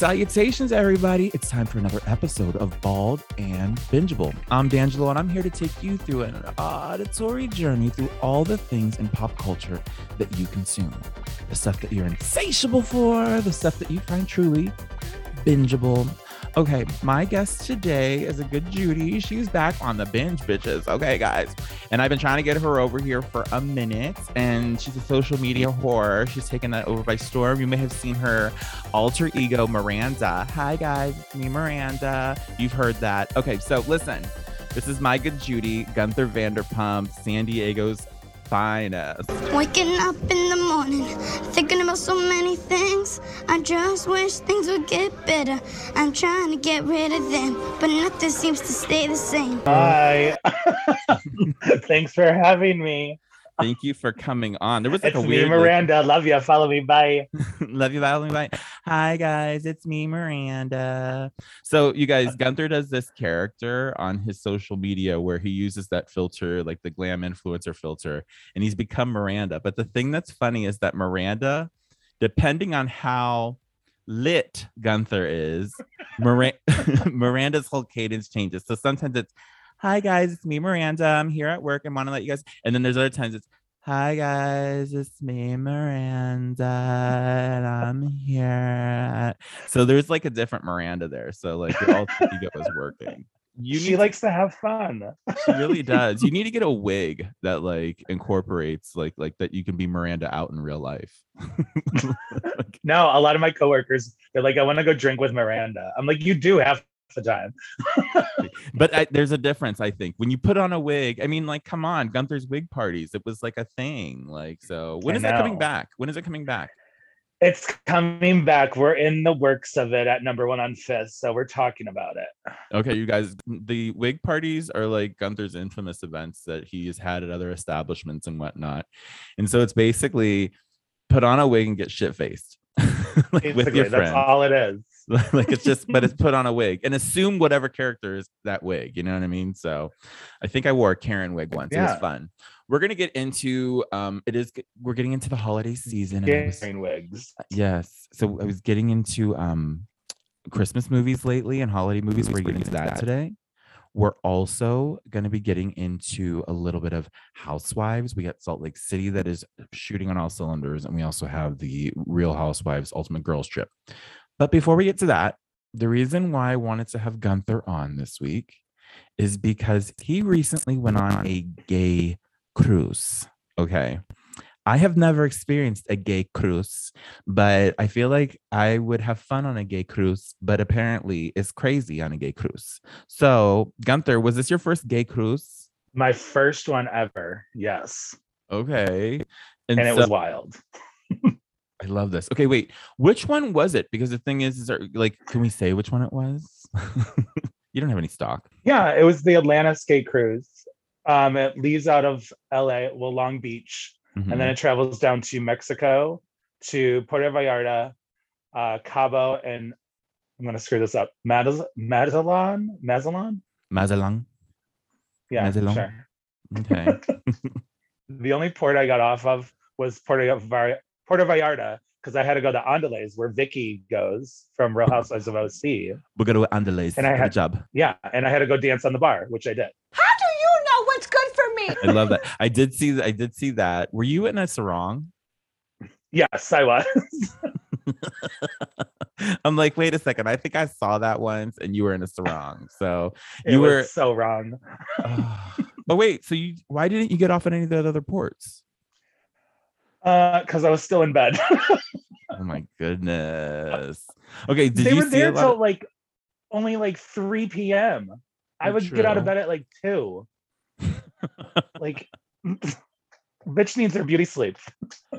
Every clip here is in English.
Salutations, everybody. It's time for another episode of Bald and Bingeable. I'm D'Angelo, and I'm here to take you through an auditory journey through all the things in pop culture that you consume. The stuff that you're insatiable for, the stuff that you find truly bingeable. Okay, my guest today is a good Judy. She's back on the binge, bitches. Okay, guys. And I've been trying to get her over here for a minute, and she's a social media whore. She's taken that over by storm. You may have seen her alter ego, Miranda. Hi, guys. It's me, Miranda. You've heard that. Okay, so listen. This is my good Judy, Gunther Vanderpump, San Diego's finest. Waking up in the morning, thinking about so many things. I just wish things would get better. I'm trying to get rid of them, but nothing seems to stay the same. Hi. Thanks for having me. Thank you for coming on. There was like it's a me, weird like- Miranda. Love you. Follow me. Bye. Love you, follow me. Bye. Hi guys, it's me, Miranda. So you guys, uh, Gunther does this character on his social media where he uses that filter, like the glam influencer filter, and he's become Miranda. But the thing that's funny is that Miranda, depending on how lit Gunther is, Mira- Miranda's whole cadence changes. So sometimes it's, "Hi guys, it's me, Miranda. I'm here at work and want to let you guys," and then there's other times it's. Hi guys, it's me, Miranda, and I'm here. So there's like a different Miranda there. So like alter ego is working. You she likes to have fun. she really does. You need to get a wig that like incorporates like like that you can be Miranda out in real life. Like, No, a lot of my coworkers, they're like, I want to go drink with Miranda. I'm like, you do half the time. but I, there's a difference, I think. When you put on a wig, I mean, like, come on, Gunther's wig parties. It was like a thing. Like, so when I is that coming back? When is it coming back? It's coming back. We're in the works of it at number one on Fifth. So we're talking about it. Okay, you guys, the wig parties are like Gunther's infamous events that he's had at other establishments and whatnot. And so it's basically put on a wig and get shit faced like with your that's friends. all it is. like it's just, but it's put on a wig and assume whatever character is that wig. You know what I mean? So I think I wore a Karen wig once. It was fun. We're gonna get into um, it is we're getting into the holiday season. and I was- wigs. Yes. So I was getting into um Christmas movies lately and holiday movies. We're getting into that today. We're also going to be getting into a little bit of Housewives. We got Salt Lake City that is shooting on all cylinders, and we also have the Real Housewives Ultimate Girls Trip. But before we get to that, the reason why I wanted to have Gunther on this week is because he recently went on a gay cruise. Okay. I have never experienced a gay cruise, but I feel like I would have fun on a gay cruise, but apparently it's crazy on a gay cruise. So, Gunther, was this your first gay cruise? My first one ever. Yes. Okay. And it so- was wild. I love this. Okay, wait. Which one was it? Because the thing is, is there, like, can we say which one it was? you don't have any stock. Yeah, it was the Atlantis gay cruise. Um, it leaves out of LA, well, Long Beach, Mhm. and then it travels down to Mexico, to Puerto Vallarta, uh, Cabo, and I'm gonna screw this up. Maz- Mazatlan, Mazatlan. Mazalang. Yeah, Mazatlan. sure. Okay. The only port I got off of was Puerto Var- Puerto Vallarta because I had to go to Andales, where Vicky goes from Real Housewives of OC. we'll go to Andalays. And I had a job. Yeah, and I had to go dance on the bar, which I did. How do you know what's good for me? I love that. I did see that. I did see that. Were you in a sarong? Yes, I was. I'm like, wait a second. I think I saw that once, and you were in a sarong. So, It You was were- so wrong. but wait. So you, why didn't you get off at any of the other ports? Uh, because I was still in bed. Oh my goodness. Okay. Did they you were see there till of- like only like 3 p.m. I Oh, would get out of bed at like two. like bitch needs her beauty sleep.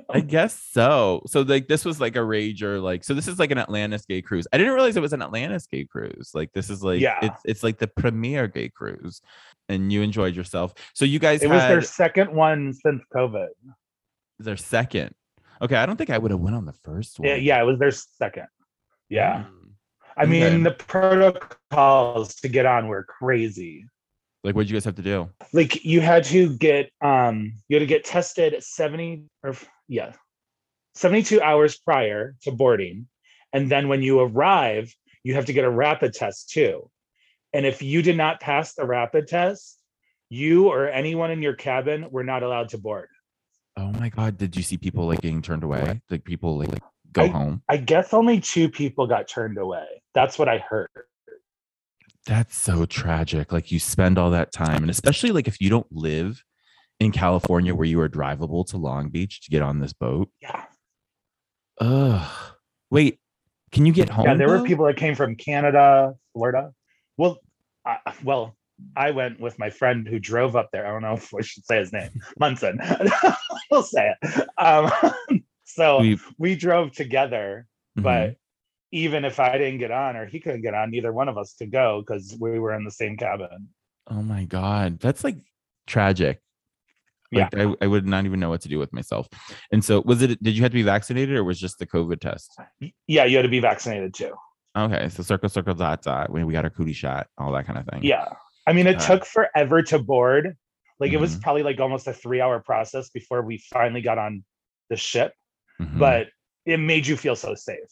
I guess so. So like this was like a rager, like so this is like an Atlantis gay cruise. I didn't realize it was an Atlantis gay cruise. Like this is like Yeah. it's it's like the premier gay cruise, and you enjoyed yourself. So you guys It had was their second one since COVID. Their second. Okay, I don't think I would have went on the first one. Yeah, yeah, it was their second. Yeah. Mm. I mean, Okay. the protocols to get on were crazy. Like what'd you guys have to do? Like you had to get um you had to get tested 70 or yeah, 72 hours prior to boarding. And then when you arrive, you have to get a rapid test too. And if you did not pass the rapid test, you or anyone in your cabin were not allowed to board. Oh my god, did you see people like getting turned away? Like people like, like go home? I guess only two people got turned away. That's what I heard. That's so tragic. Like you spend all that time, and especially like if you don't live in California where you are drivable to Long Beach to get on this boat. Yeah. Ugh. Wait, can you get home? Yeah, there were people that came from Canada, Florida. Well, I, well, I went with my friend who drove up there. I don't know if I should say his name, Munson. we'll say it. Um, so We- we drove together, Mhm. but even if I didn't get on or he couldn't get on, neither one of us could go because we were in the same cabin. oh my god, that's like tragic. Like I, I would not even know what to do with myself. And so was it did you have to be vaccinated or was just the COVID test? Yeah, you had to be vaccinated too. Okay, so circle, circle, dot, dot. When we got our cootie shot, all that kind of thing. Yeah. I mean, it Uh, took forever to board. Like it was Mhm. probably like almost a three hour process before we finally got on the ship, Mhm. but it made you feel so safe.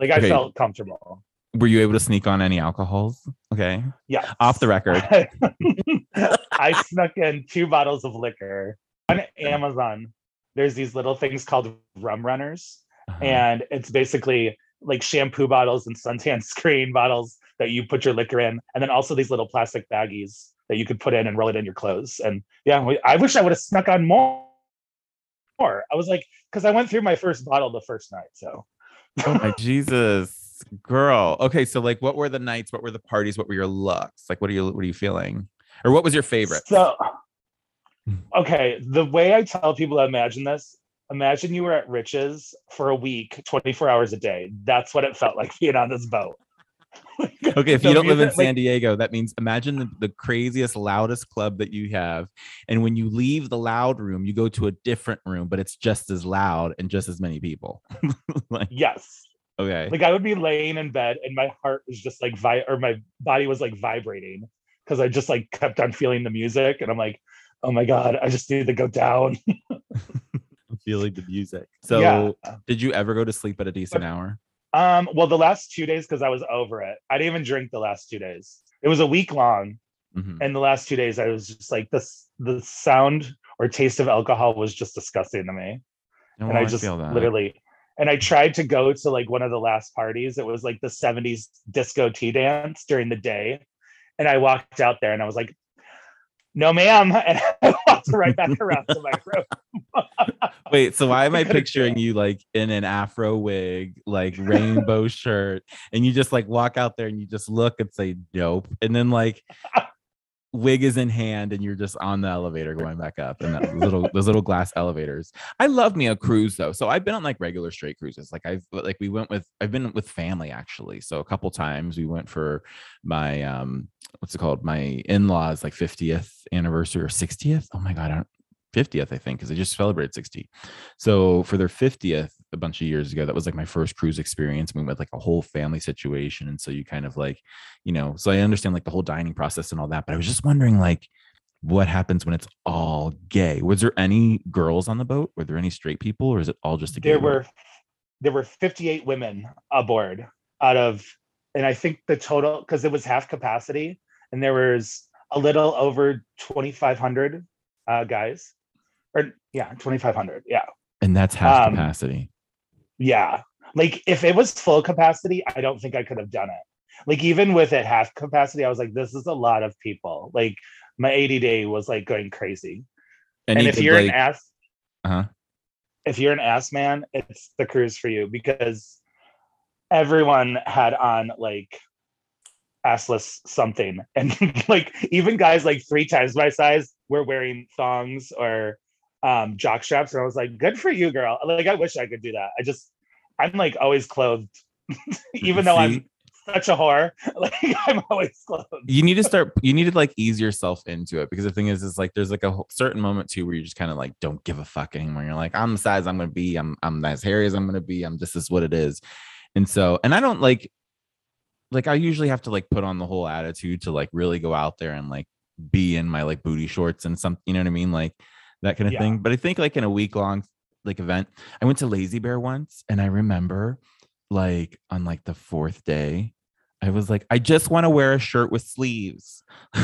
Like I Okay. felt comfortable. were you able to sneak on any alcohols? Okay, Yeah. off the record. I snuck in two bottles of liquor on Amazon. There's these little things called rum runners, Uh-huh. and it's basically like shampoo bottles and suntan screen bottles that you put your liquor in, and then also these little plastic baggies that you could put in and roll it in your clothes. And yeah, we, I wish I would have snuck on more. More. I was like, because I went through my first bottle the first night. So oh my Jesus, girl. Okay, so like, what were the nights? What were the parties? What were your looks? Like, what are you? What are you feeling? Or what was your favorite? So, okay, the way I tell people to imagine this, imagine you were at Rich's for a week, 24 hours a day. That's what it felt like being on this boat. Okay, if you don't live in San Diego, that means imagine the, the craziest, loudest club that you have. And when you leave the loud room, you go to a different room, but it's just as loud and just as many people. like, Yes. okay. Like I would be laying in bed and my heart was just like vi or my body was like vibrating because I just like kept on feeling the music and I'm like, oh my God, I just need to go down. feeling the music. So, yeah. did you ever go to sleep at a decent hour? Um, well, the last two days, because I was over it, I didn't even drink the last two days. It was a week long. Mhm. and the last two days i was just like this the sound or taste of alcohol was just disgusting to me No, and i just feel that. literally and i tried to go to like one of the last parties it was like the 70s disco tea dance during the day and i walked out there and i was like no ma'am and walked right back around to my room. Wait, so why am I picturing you like in an afro wig, like rainbow shirt, and you just like walk out there and you just look and say dope, and then like wig is in hand and you're just on the elevator going back up and that little those little glass elevators. I love me a cruise though. So I've been on like regular straight cruises. Like I've like we went with I've been with family actually. So a couple times we went for my um what's it called? My in-laws like 50th anniversary or 60th. Oh my god, I don't 50th, I think, because they just celebrated 60. So for their 50th, a bunch of years ago, that was like my first cruise experience. We went like a whole family situation. And so you kind of like, you know, so I understand like the whole dining process and all that. But I was just wondering, like, what happens when it's all gay? Was there any girls on the boat? Were there any straight people, or is it all just a gay there boat? were there were 58 women aboard out of and i think the total because it was half capacity and there was a little over 2500 uh guys or yeah 2500 yeah. And that's half um, capacity. yeah. Like if it was full capacity i don't think i could have done it. Like even with it half capacity i was like this is a lot of people. Like my ADD was like going crazy. And, you if you're like, an ass uh-huh. if you're an ass man it's the cruise for you because everyone had on like assless something. And like even guys like three times my size were wearing thongs or um jock straps and i was like good for you girl. Like i wish i could do that. I just i'm like always clothed. Even though i'm such a whore like i'm always clothed. You need to start you need to like ease yourself into it because the thing is is like there's like a certain moment too where you just kind of like don't give a fuck anymore. You're like i'm the size i'm gonna be. I'm i'm as hairy as i'm gonna be. I'm this is what it is. And so and i don't like like i usually have to like put on the whole attitude to like really go out there and like be in my like booty shorts and something, you know what i mean? Like that kind of Yeah. thing but i think like in a week long like event i went to lazy bear once and i remember like on like the fourth day, I was like, I just want to wear a shirt with sleeves.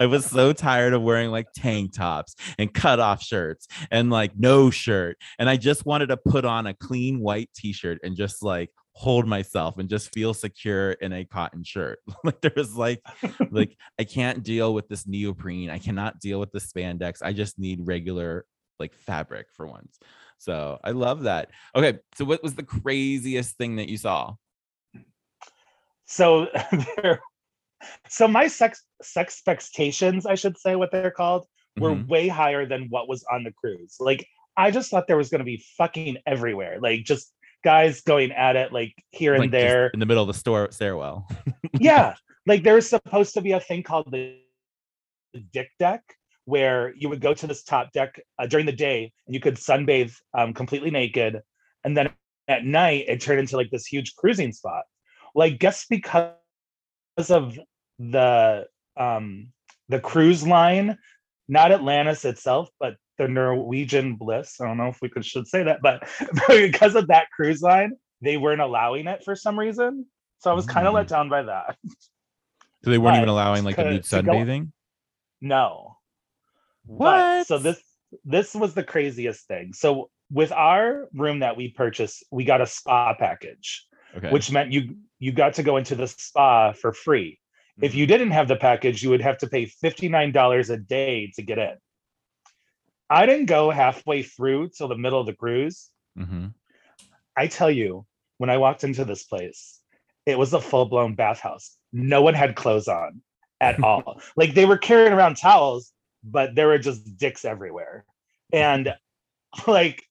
I was so tired of wearing like tank tops and cut off shirts and like no shirt. And I just wanted to put on a clean white t shirt and just like hold myself and just feel secure in a cotton shirt. like there was like, like I can't deal with this neoprene. I cannot deal with the spandex. I just need regular like fabric for once. So I love that. Okay. So what was the craziest thing that you saw? So there so my sex sex expectations, I should say what they're called, were Mhm. way higher than what was on the cruise. Like I just thought there was gonna be fucking everywhere. Like just guys going at it like here and Like, there. in the middle of the store stairwell. yeah. Like there's supposed to be a thing called the dick deck where you would go to this top deck uh, during the day and you could sunbathe um, completely naked and then at night it turned into like this huge cruising spot like guess because of the um the cruise line not atlantis itself but the norwegian bliss i don't know if we could should say that but because of that cruise line they weren't allowing it for some reason so i was kind of let down by that So they weren't even allowing like the nude sunbathing. no What? But, so this this was the craziest thing. So with our room that we purchased, we got a spa package, okay. which meant you you got to go into the spa for free. If Mm-hmm. you didn't have the package, you would have to pay $59 a day to get in. I didn't go halfway through till the middle of the cruise. Mhm. I tell you, when I walked into this place, it was a full-blown bathhouse. No one had clothes on at all. like they were carrying around towels, but there were just dicks everywhere. And like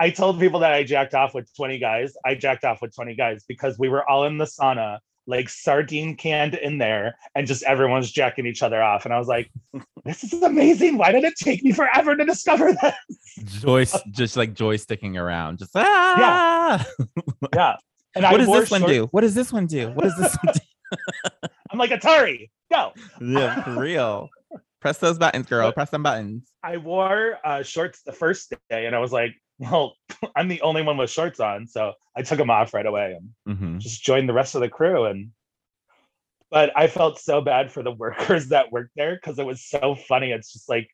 I told people that I jacked off with 20 guys. I jacked off with 20 guys because we were all in the sauna, like sardine canned in there, and just everyone's jacking each other off. And I was like, this is amazing. Why did it take me forever to discover that? Joy, just like joy sticking around, just ah. Yeah. yeah. And What I does wore this one short- do? What does this one do? What does this one do? I'm like, Atari, go. yeah, for real. Press those buttons, girl. Press them buttons. I wore uh, shorts the first day, and I was like, well, I'm the only one with shorts on, so I took them off right away and hmm just joined the rest of the crew. And but I felt so bad for the workers that worked there because it was so funny. It's just like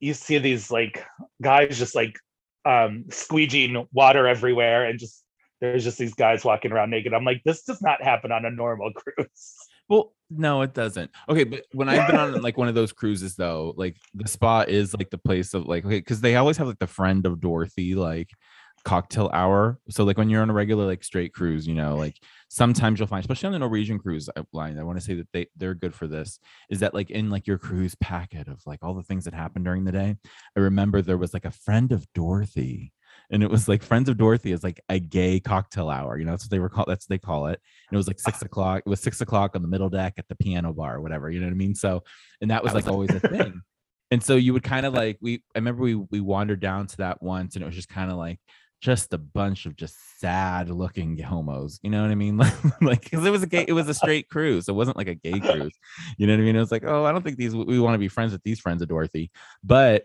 you see these like guys just like um squeegeeing water everywhere, and just there's just these guys walking around naked. I'm like, this does not happen on a normal cruise. Well, no, it doesn't. Okay, but when I've been on like one of those cruises though, like the spa is like the place of like okay, because they always have like the friend of Dorothy like cocktail hour. So like when you're on a regular like straight cruise, you know, like sometimes you'll find, especially on the Norwegian cruise uh, line, I want to say that they they're good for this. Is that like in like your cruise packet of like all the things that happen during the day? I remember there was like a friend of Dorothy. And it was like Friends of Dorothy is like a gay cocktail hour. You know, that's what they were called. That's what they call it. And it was like six o'clock. It was six o'clock on the middle deck at the piano bar or whatever. You know what I mean? So, and that was like always a thing. And so you would kind of like we. I remember we we wandered down to that once, and it was just kind of like just a bunch of just sad looking homos. You know what I mean? like because it was a gay, it was a straight cruise. It wasn't like a gay cruise. You know what I mean? It was like, oh, I don't think these we want to be friends with these friends of Dorothy. But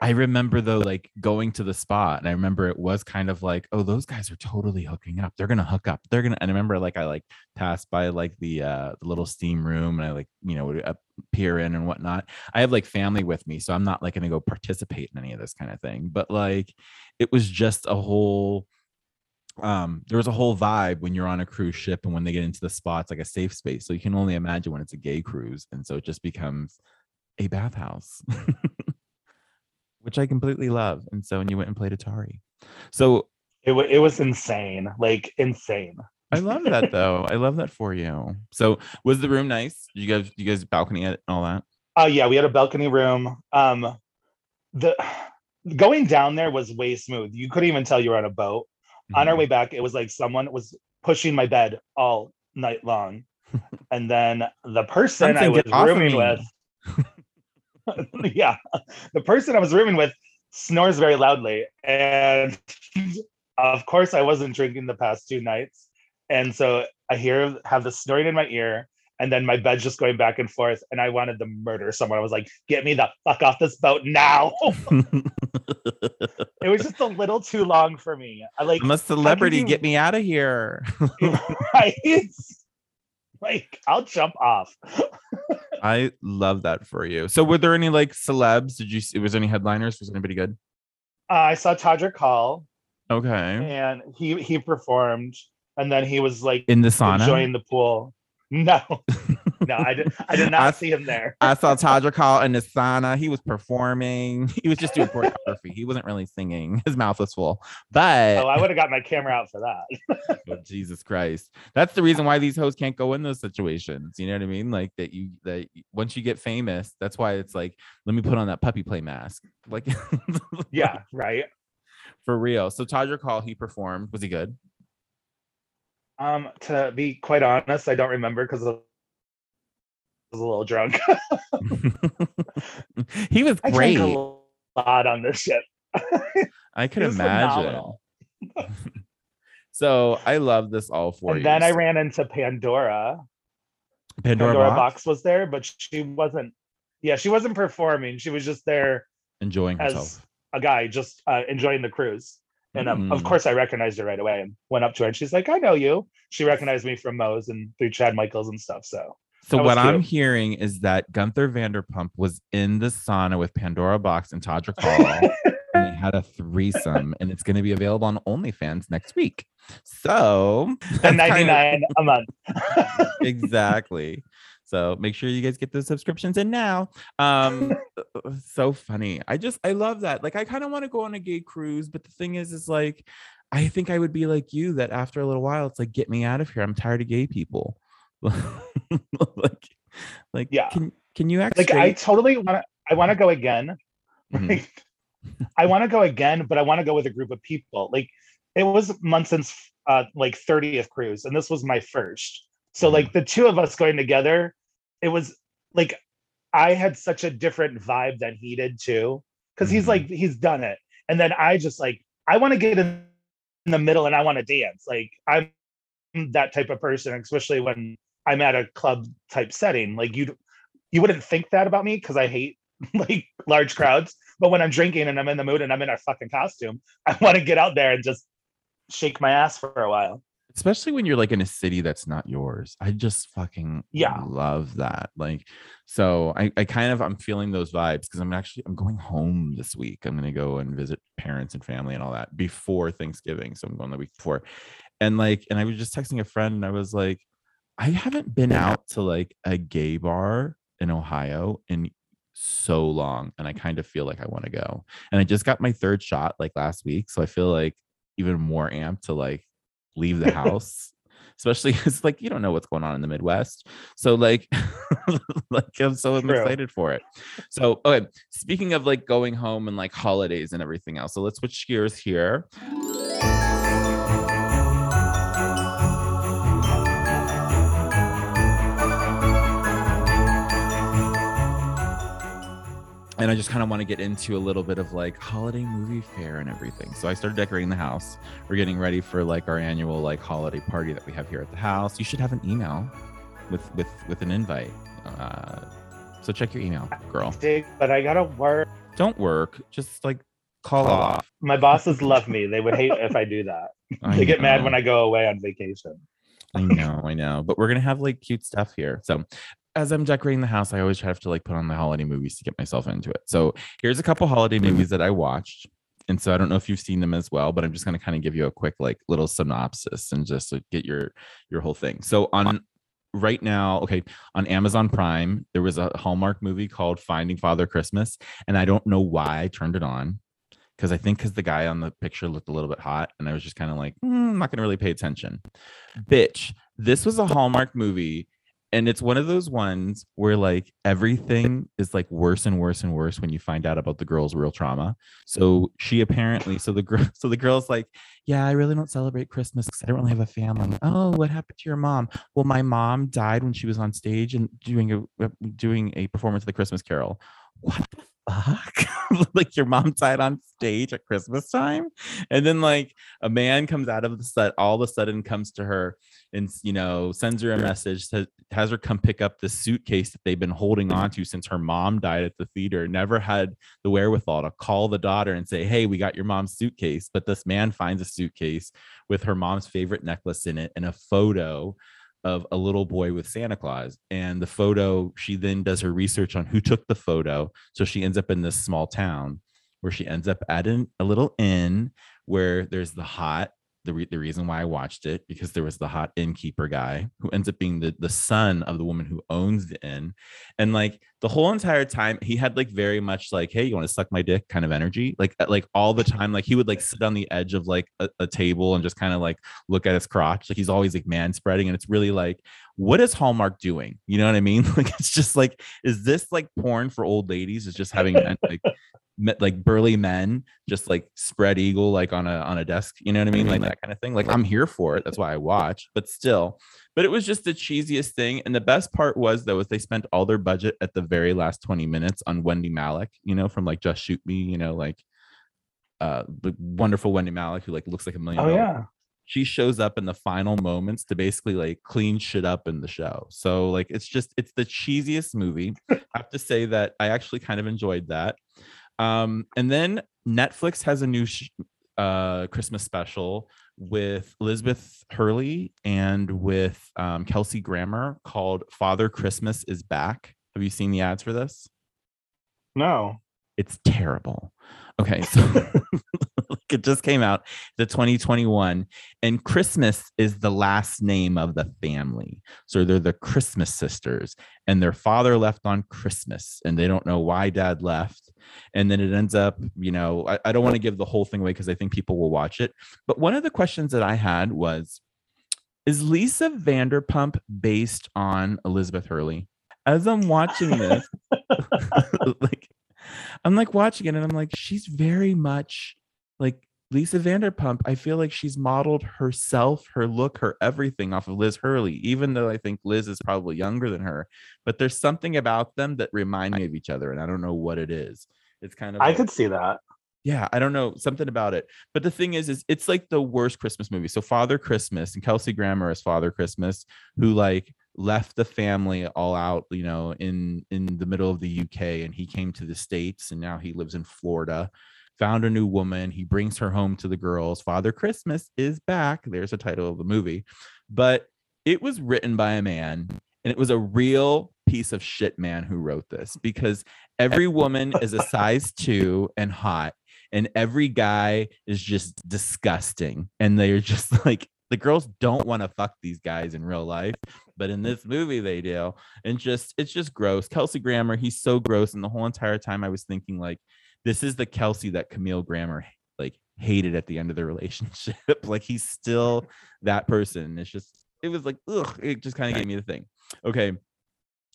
I remember though, like going to the spot, and I remember it was kind of like, oh, those guys are totally hooking up. They're gonna hook up. They're gonna. And I remember like I like passed by like the uh the little steam room, and I like you know would uh, peer in and whatnot. I have like family with me, so I'm not like gonna go participate in any of this kind of thing. But like, it was just a whole um there was a whole vibe when you're on a cruise ship and when they get into the spots like a safe space so you can only imagine when it's a gay cruise and so it just becomes a bathhouse which i completely love and so and you went and played atari so It, wa it was insane, like insane. i love that though i love that for you so was the room nice you guys you guys balcony it and all that Oh yeah, we had a balcony room. Um, the going down there was way smooth. You couldn't even tell you were on a boat. On our Mhm. way back, it was like someone was pushing my bed all night long, and then the person I was rooming with, yeah, the person I was rooming with snores very loudly, and of course I wasn't drinking the past two nights, and so I hear have the snoring in my ear, and then my bed's just going back and forth, and I wanted to murder someone. I was like, "Get me the fuck off this boat now!" it was just a little too long for me. I like I'm a celebrity. you- Get me out of here. right. Like I'll jump off. I love that for you. So, were there any like celebs? Did you? see Was there any headliners? Was anybody good? Uh, I saw Todrick Hall Okay. and he he performed and then he was like In the sauna. enjoying the pool. No, no, I did I did not I- see him there. I saw Todrick Hall in the sauna. He was performing. He was just doing choreography. He wasn't really singing. His mouth was full. But Oh, I would have got my camera out for that. Oh, Jesus Christ. That's the reason why these hosts can't go in those situations. You know what I mean? Like that you that once you get famous, that's why it's like, let me put on that puppy play mask. Like Yeah, right. for real. So Todrick Hall, he performed. Was he good? Um, to be quite honest, I don't remember because I was a little drunk. he was great. a lot on this ship. I could imagine. so I love this all for And you. then I ran into Pandora. Pandora, Pandora, Box, Box was there, but she wasn't. Yeah, she wasn't performing. She was just there enjoying as herself. a guy, just uh, enjoying the cruise. And um, of Mm. course, I recognized her right away and went up to her. And she's like, "I know you." She recognized me from Moe's and through Chad Michaels and stuff. So So what I'm hearing is that Gunther Vanderpump was in the sauna with Pandora Box and Todrick Hall, and they had a threesome, and it's going to be available on OnlyFans next week. So ninety kind nine a month. exactly. So make sure you guys get those subscriptions in now. Um, so funny. I just I love that. Like I kind of want to go on a gay cruise, but the thing is, is like I think I would be like you that after a little while, it's like get me out of here. I'm tired of gay people. like, like Yeah. Can can you actually? like I totally want to. I want to go again. Mhm. Like, I want to go again, but I want to go with a group of people. Like it was Munson's uh like 30th cruise, and this was my first. So Mhm. like the two of us going together, it was like I had such a different vibe than he did too. Because he's Mhm. like he's done it. And then I just like I want to get in in the middle and I want to dance. Like I'm that type of person, especially when I'm at a club type setting. Like you you wouldn't think that about me because I hate like large crowds. But when I'm drinking and I'm in the mood and I'm in a fucking costume, I want to get out there and just shake my ass for a while. especially when you're like in a city that's not yours. I just fucking Yeah. love that. Like, so I, I kind of I'm feeling those vibes because I'm actually I'm going home this week. I'm gonna go and visit parents and family and all that before Thanksgiving. So I'm going the week before. And like, and I was just texting a friend and I was like, I haven't been out to like a gay bar in Ohio in so long. And I kind of feel like I want to go. And I just got my third shot like last week. So I feel like even more amped to like leave the house especially because like you don't know what's going on in the midwest so like like i'm so True. excited for it so okay speaking of like going home and like holidays and everything else so let's switch gears here and I just kind of want to get into a little bit of like holiday movie fair and everything. So I started decorating the house. We're getting ready for like our annual like holiday party that we have here at the house. You should have an email with with with an invite. Uh, so check your email, girl. But I gotta work. Don't work. Just like call off. My bosses love me. They would hate if I do that. I They get mad when I go away on vacation. I know, I know. But we're gonna have like cute stuff here. So as I'm decorating the house, I always have to like put on the holiday movies to get myself into it. So here's a couple holiday movies that I watched. And so I don't know if you've seen them as well, but I'm just gonna kind of give you a quick like little synopsis and just like, get your your whole thing. So on right now, okay, on Amazon Prime, there was a Hallmark movie called Finding Father Christmas, and I don't know why I turned it on because I think because the guy on the picture looked a little bit hot, and I was just kind of like, "Mm, I'm not gonna really pay attention. Bitch, this was a Hallmark movie, and it's one of those ones where like everything is like worse and worse and worse when you find out about the girl's real trauma. So she apparently, so the girl, so the girl's like, yeah, I really don't celebrate Christmas because I don't really have a family. Oh, what happened to your mom? Well, my mom died when she was on stage and doing a uh, doing a performance of the Christmas Carol. what the fuck? like your mom died on stage at Christmas time. And then like a man comes out of the set, all of a sudden comes to her and you know, sends her a message, has her come pick up the suitcase that they've been holding on to since her mom died at the theater. Never had the wherewithal to call the daughter and say, Hey, we got your mom's suitcase. But this man finds a suitcase with her mom's favorite necklace in it and a photo of a little boy with Santa Claus. And the photo, she then does her research on who took the photo. So she ends up in this small town where she ends up at an, a little inn where there's the hot the, re- the reason why I watched it because there was the hot innkeeper guy who ends up being the the son of the woman who owns the inn, and like the whole entire time he had like very much like hey you want to suck my dick? kind of energy. Like like all the time like he would like sit on the edge of like a, a table and just kind of like look at his crotch. Like he's always like man spreading and it's really like what is Hallmark doing? You know what I mean? Like it's just like is this like porn for old ladies? Is just having like like burly men just like spread eagle like on a on a desk you know what i mean like that kind of thing like i'm here for it that's why i watch but still but it was just the cheesiest thing and the best part was though was they spent all their budget at the very last 20 minutes on wendy Malick you know from like just shoot me you know like uh the wonderful wendy Malick who like looks like a million oh yeah she shows up in the final moments to basically like clean shit up in the show. So like it's just it's the cheesiest movie. I have to say that I actually kind of enjoyed that. Um, and then Netflix has a new sh- uh, Christmas special with Elizabeth Hurley and with um, Kelsey Grammer called Father Christmas is Back. Have you seen the ads for this? No. It's terrible. Okay, so it just came out the 2021 and christmas is the last name of the family. So they're the christmas sisters and their father left on christmas and they don't know why dad left. And then it ends up you know i, I don't want to give the whole thing away because i think people will watch it but one of the questions that i had was is lisa vanderpump based on elizabeth hurley? As i'm watching this like i'm like watching it and i'm like she's very much like Lisa Vanderpump, I feel like she's modeled herself, her look, her everything off of Liz Hurley, even though I think Liz is probably younger than her. But there's something about them that remind me of each other, and I don't know what it is. It's kind of I like, could see that. yeah, I don't know something about it. But the thing is, is it's like the worst Christmas movie. So Father Christmas and Kelsey Grammer as Father Christmas, who like left the family all out, you know, in in the middle of the UK, and he came to the states, and now he lives in Florida found a new woman. He brings her home to the girls. Father Christmas is back. There's the title of the movie. But it was written by a man, and it was a real piece of shit man who wrote this because every woman is a size two and hot, and every guy is just disgusting. And they're just like, the girls don't want to fuck these guys in real life, but in this movie they do. And just it's just gross. Kelsey Grammer, he's so gross. And the whole entire time I was thinking, like, this is the Kelsey that Camille Grammer like hated at the end of the relationship. like he's still that person. It's just it was like ugh, it just kind of gave me the thing. Okay.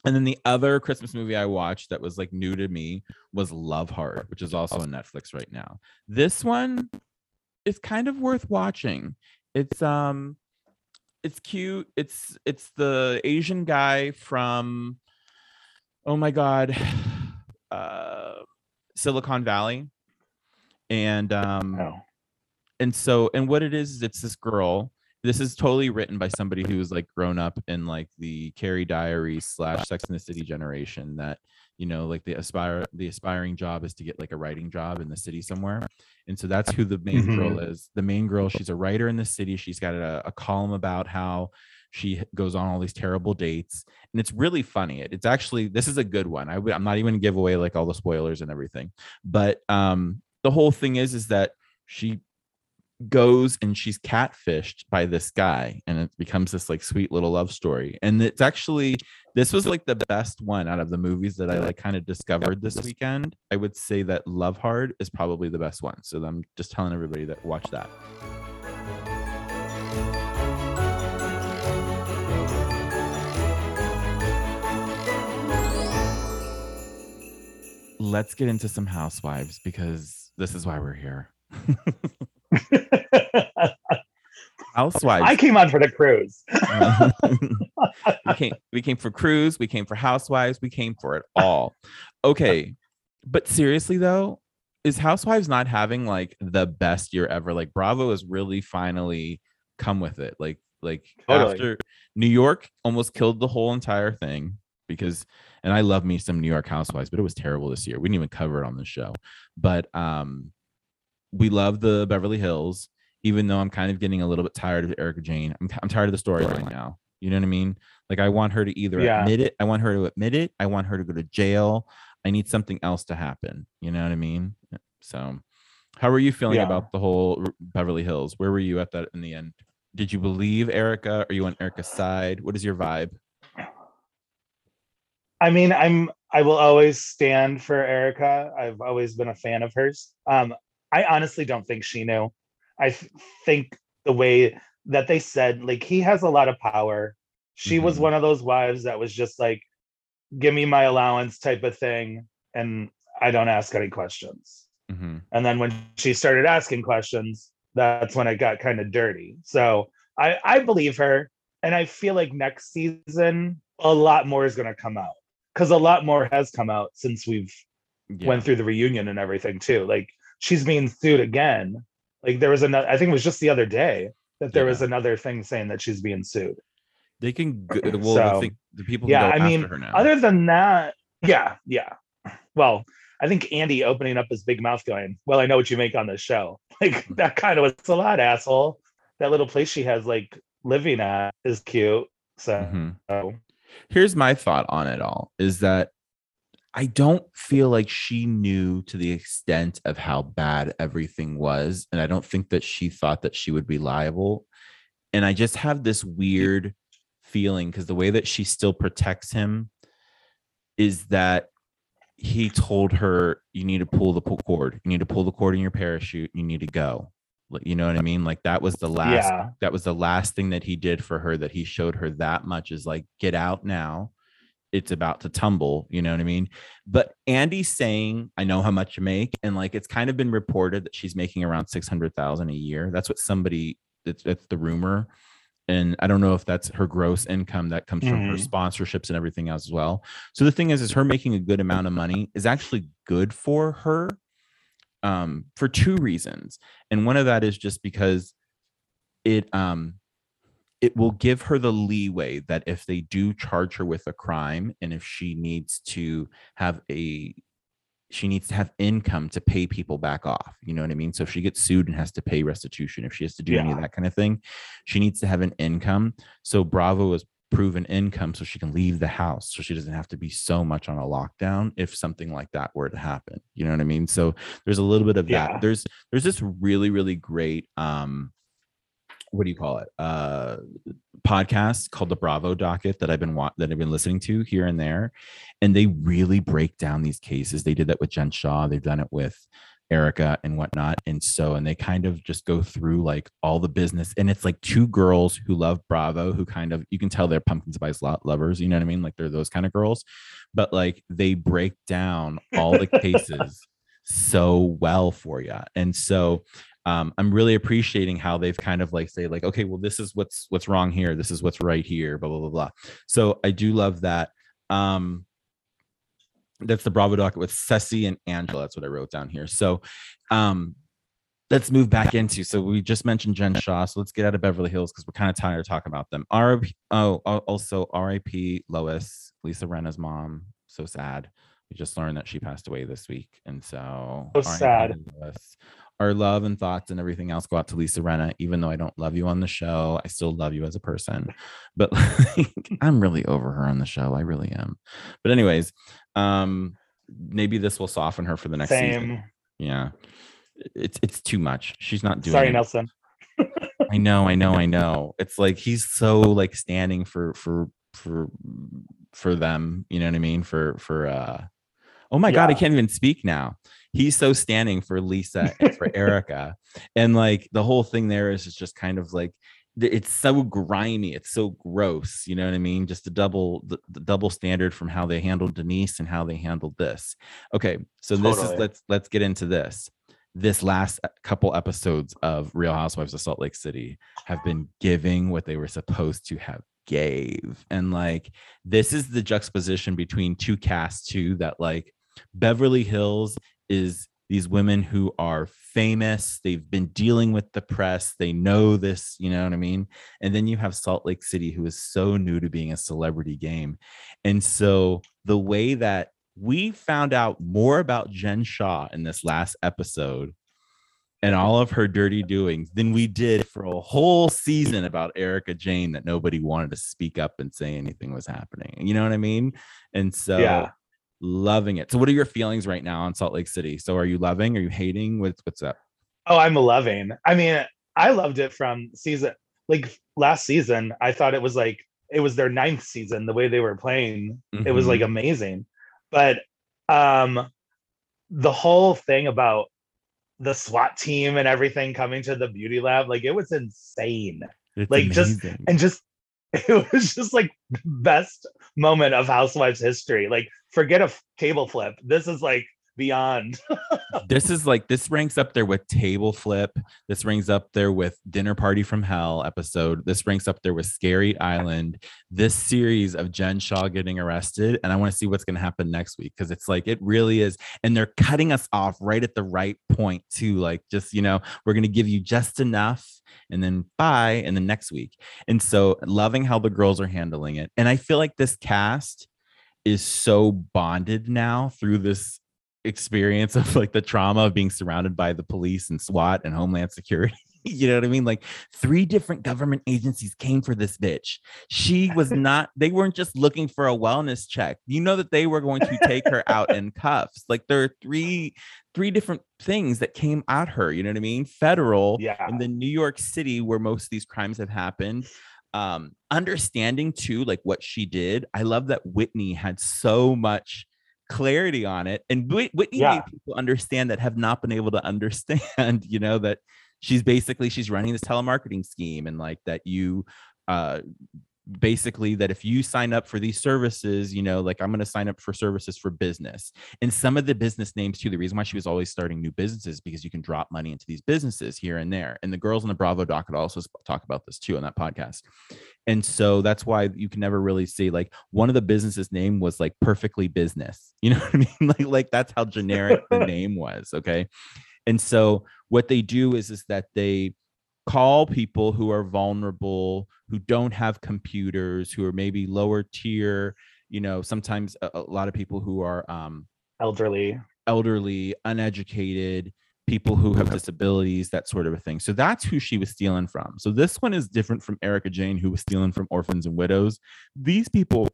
And then the other Christmas movie I watched that was like new to me was Love Hard, which is also on Netflix right now. This one is kind of worth watching. It's um it's cute. It's it's the Asian guy from oh my god. Uh Silicon Valley. And um Oh. and so and what it is is it's this girl this is totally written by somebody who was like grown up in like the carrie diary slash sex in the city generation that you know like the aspire the aspiring job is to get like a writing job in the city somewhere. And so that's who the main girl is. The main girl she's a writer in the city. She's got a, a column about how she goes on all these terrible dates. And it's really funny. It, it's actually this is a good one. I, would- i'm not even gonna give away like all the spoilers and everything. But um the whole thing is is that she goes and she's catfished by this guy and it becomes this like sweet little love story. And it's actually this was like the best one out of the movies that i like kind of discovered this weekend. I would say that love hard is probably the best one. So i'm just telling everybody that watch that. Let's get into some housewives because this is why we're here housewives I came on for the cruise. we came we came for cruise we came for housewives we came for it all okay but seriously though, is Housewives not having like the best year ever? Like Bravo has really finally come with it. Like like Totally. after New York almost killed the whole entire thing because and I love me some New York Housewives, but it was terrible this year. We didn't even cover it on the show. But um we love the Beverly Hills, even though I'm kind of getting a little bit tired of Erika Jayne. I'm, I'm tired of the storyline now. You know what I mean? Like I want her to either Yeah. admit it, I want her to admit it, I want her to go to jail. I need something else to happen. You know what I mean? So, how are you feeling Yeah. about the whole Beverly Hills? Where were you at that in the end? Did you believe Erika? Are you on Erika's side? What is your vibe? I mean, I'm I will always stand for Erika. I've always been a fan of hers. Um, I honestly don't think she knew. I th- think the way that they said, like, he has a lot of power. She was Mhm. one of those wives that was just like, give me my allowance type of thing. And I don't ask any questions. hmm And then when she started asking questions, that's when it got kind of dirty. So I, I believe her. And I feel like next season, a lot more is going to come out because a lot more has come out since we've Yeah. went through the reunion and everything too. Like she's being sued again. Like there was another, I think it was just the other day that there was another thing saying that she's being sued. they can. Go, well, So, the, thing, the people. yeah, can go I mean, her now. Other than that, yeah, yeah. Well, I think Andy opening up his big mouth going, Well, I know what you make on this show. Like that kind of was a lot, asshole. That little place she has like living at is cute. So Mhm. here's my thought on it all is that I don't feel like she knew to the extent of how bad everything was. And I don't think that she thought that she would be liable. And I just have this weird feeling because the way that she still protects him is that he told her, you need to pull the pull cord, you need to pull the cord in your parachute, you need to go. Like, You know what I mean? Like that was the last yeah. that was the last thing that he did for her that he showed her that much is like get out now it's about to tumble you know what i mean? But andy's saying i know how much you make and like it's kind of been reported that she's making around 600000 a year. That's what somebody it's, it's the rumor. And i don't know if that's her gross income that comes from her Mhm. sponsorships and everything else as well. So the thing is is her making a good amount of money is actually good for her um for two reasons. And one of that is just because it um it will give her the leeway that if they do charge her with a crime and if she needs to have a she needs to have income to pay people back off you know what i mean? So if she gets sued and has to pay restitution if she has to do any of that kind of thing she needs to have an income. So bravo has proven income so she can leave the house so she doesn't have to be so much on a lockdown if something like that were to happen you know what i mean? So there's a little bit of that. There's there's this really really great um what do you call it? Uh podcast called the bravo docket that i've been wa- that i've been listening to here and there and they really break down these cases. They did that with jen shah they've done it with erika and whatnot and so and they kind of just go through like all the business and it's like two girls who love bravo who kind of you can tell they're pumpkin spice lot lovers you know what i mean? Like they're those kind of girls but like they break down all the cases so well for you and so um, I'm really appreciating how they've kind of like say like, okay, well, this is what's what's wrong here. This is what's right here. Blah blah blah blah. So I do love that. Um, that's the Bravo doc with Ceci and Angela. That's what I wrote down here. So, um, let's move back into. So we just mentioned Jen Shah. So let's get out of Beverly Hills because we're kind of tired of talking about them. RIP. Oh, also R.I.P. Lois, Lisa Rinna's mom. So sad. We just learned that she passed away this week, and so So sad. Lois our love and thoughts and everything else go out to Lisa Rinna. Even though I don't love you on the show, I still love you as a person. But like, I'm really over her on the show. I really am. But anyways, um, maybe this will soften her for the next season. Yeah, it's it's too much. She's not doing. Sorry, it. Nelson. I know, I know, I know. It's like he's so like standing for for for for them. You know what I mean? For for uh oh my god, I can't even speak now. He's so standing for Lisa and for Erika. And like the whole thing there is just kind of like it's so grimy, it's so gross, you know what I mean? Just the double the, the double standard from how they handled Denise and how they handled this. Okay, so this is let's let's get into this this last uh, couple episodes of Real Housewives of Salt Lake City have been giving what they were supposed to have gave. And like this is the juxtaposition between two casts too that like Beverly Hills is these women who are famous they've been dealing with the press they know this you know what i mean and then you have salt lake city who is so new to being a celebrity game and so the way that we found out more about jen shah in this last episode and all of her dirty doings than we did for a whole season about Erika Jayne that nobody wanted to speak up and say anything was happening. You know what I mean? And so Yeah. Loving it. So what are your feelings right now on Salt Lake City? So are you loving? Are you hating? What's what's up? Oh, I'm loving. I mean, I loved it from season like last season. I thought it was like it was their ninth season. The way they were playing, it was like amazing. But um, the whole thing about the SWAT team and everything coming to the beauty lab, like it was insane. It's like, just- And just it was just like the best moment of Housewives history. Like, forget a f- table flip. This is like beyond. this is like this ranks up there with table flip. This ranks up there with dinner party from hell episode. This ranks up there with scary island. This series of jen shah getting arrested. And i want to see what's going to happen next week because it's like it really is. And they're cutting us off right at the right point too like just you know we're going to give you just enough and then bye and then next week. And so loving how the girls are handling it. And i feel like this cast is so bonded now through this experience of like the trauma of being surrounded by the police and SWAT and Homeland Security. you know what I mean? Like three different government agencies came for this bitch. She was not, they weren't just looking for a wellness check. You know that they were going to take her out in cuffs. Like there are three, three different things that came at her. You know what I mean? Federal Yeah. and then New York City, where most of these crimes have happened. Um, understanding too, like what she did. I love that Whitney had so much clarity on it, and Whitney Yeah. made people understand that have not been able to understand. You know that she's basically she's running this telemarketing scheme, and like that you. uh basically that if you sign up for these services you know like i'm going to sign up for services for business. And some of the business names too the reason why she was always starting new businesses because you can drop money into these businesses here and there. And the girls on the bravo docket also talk about this too on that podcast. And so that's why you can never really see like one of the businesses name was like perfectly business. You know what i mean? Like like that's how generic the name was okay? And so what they do is is that they call people who are vulnerable who don't have computers who are maybe lower tier you know sometimes a, a lot of people who are um Elderly. elderly, uneducated, people who have disabilities, that sort of a thing. So that's who she was stealing from. So this one is different from Erika Jayne, who was stealing from orphans and widows. These people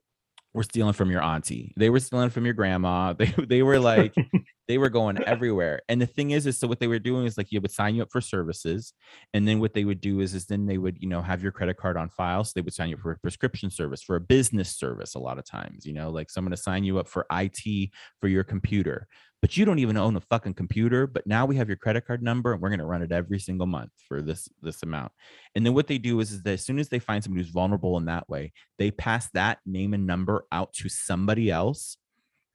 were stealing from your auntie. They were stealing from your grandma. They they were like they were going everywhere. And the thing is, is so what they were doing is like you would sign you up for services, and then what they would do is is then they would you know have your credit card on file. So they would sign you up for a prescription service, for a business service. A lot of times, you know, like someone to sign you up for IT for your computer, but you don't even own a fucking computer. But now we have your credit card number, and we're to run it every single month for this this amount. And then what they do is is that as soon as they find somebody who's vulnerable in that way, they pass that name and number out to somebody else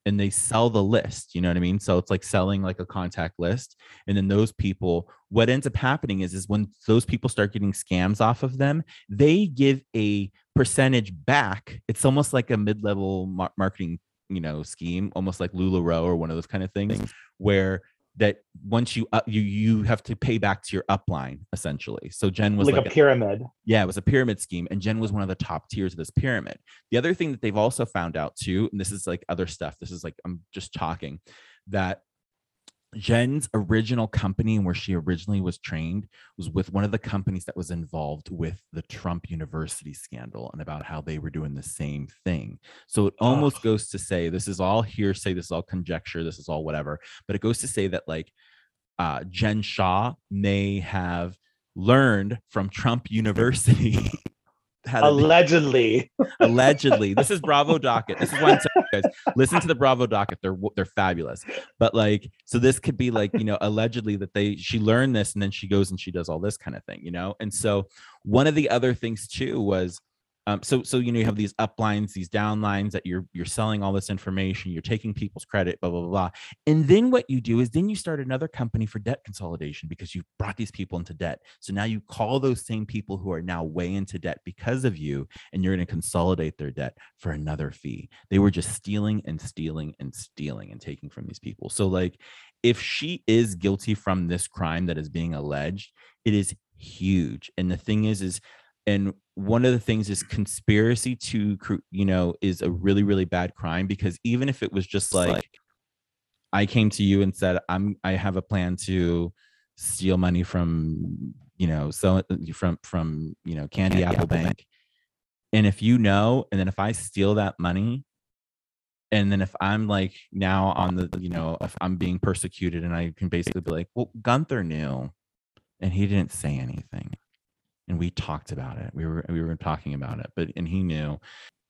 and they sell the list you know what i mean? So it's like selling like a contact list and then those people what ends up happening is is when those people start getting scams off of them they give a percentage back. It's almost like a mid-level mar- marketing you know scheme almost like lularoe or one of those kind of things. where that once you up you you have to pay back to your upline essentially so jen was Like, like, a pyramid. yeah, it was a pyramid scheme, and Jen was one of the top tiers of this pyramid. The other thing that they've also found out too, and this is like other stuff, this is like I'm just talking, that Jen's original company and where she originally was trained was with one of the companies that was involved with the Trump University scandal and about how they were doing the same thing. So it almost goes to say this is all hearsay, this is all conjecture, this is all whatever, but it goes to say that like uh, Jen Shah may have learned from Trump University how to do- Allegedly. allegedly. This is bravo docket. This is why i'm telling you guys listen to the bravo docket. They're they're fabulous. But like so this could be like you know allegedly that they she learned this and then she goes and she does all this kind of thing you know? And so one of the other things too was um, so so you know you have these up lines these down lines that you're you're selling all this information you're taking people's credit blah blah blah blah. And then what you do is then you start another company for debt consolidation because you've brought these people into debt. So now you call those same people who are now way into debt because of you and you're going to consolidate their debt for another fee. They were just stealing and stealing and stealing and taking from these people. So like if she is guilty from this crime that is being alleged it is huge. And the thing is is and one of the things is conspiracy to you know is a really really bad crime because even if it was just like i came to you and said i'm i have a plan to steal money from you know so from from you know candy, Candy apple, Apple bank. Bank. and if you know and then if i steal that money and then if i'm like now on the you know if i'm being persecuted and i can basically be like well gunther knew and he didn't say anything and we talked about it we were we were talking about it but and he knew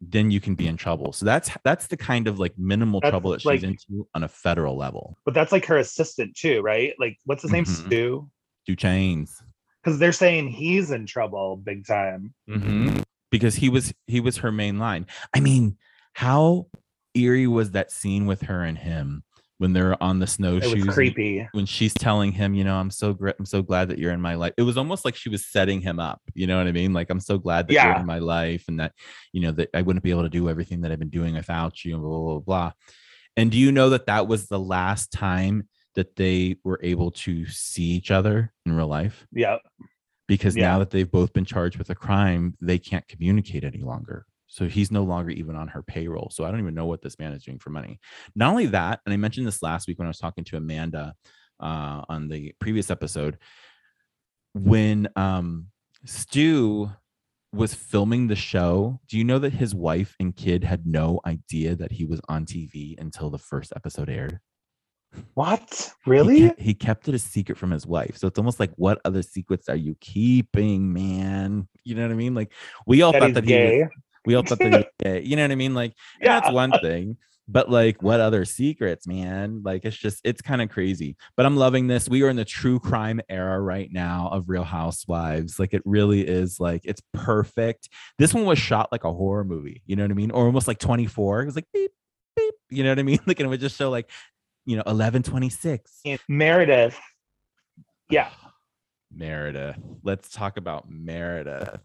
then you can be in trouble so that's that's the kind of like minimal That's trouble that she's like- into on a federal level But that's like her assistant too, right? Like, what's his name? Mhm. Stu. do chains Because they're saying he's in trouble big time. Mm-hmm. because he was he was her main line i mean how eerie was that scene with her and him when they're on the It snowshoes was creepy. when she's telling him, you know, I'm so great, I'm so glad that you're in my life. It was almost like she was setting him up. You know what I mean? Like I'm so glad that you're in my life, and that you know that I wouldn't be able to do everything that I've been doing without you, and blah blah blah. blah. And do you know that that was the last time that they were able to see each other in real life? Yeah. Because Yeah. now that they've both been charged with a crime, they can't communicate any longer. So he's no longer even on her payroll. So I don't even know what this man is doing for money. Not only that, and I mentioned this last week when I was talking to Amanda uh, on the previous episode, when um, Stu was filming the show, do you know that his wife and kid had no idea that he was on TV until the first episode aired? What? He Really? kept, he kept it a secret from his wife. So it's almost like, what other secrets are you keeping, man? You know what I mean? Like we all That thought that he was gay. We all thought that he was gay. You know what I mean? Like, Yeah. that's one thing. But like, what other secrets, man? Like, it's just, it's kind of crazy. But I'm loving this. We are in the true crime era right now of Real Housewives. Like, it really is like, it's perfect. This one was shot like a horror movie. You know what I mean? Or almost like 24. It was like beep, beep. You know what I mean? Like, and it would just show like, you know, 1126. And Meredith. Yeah. Meredith. Let's talk about Meredith.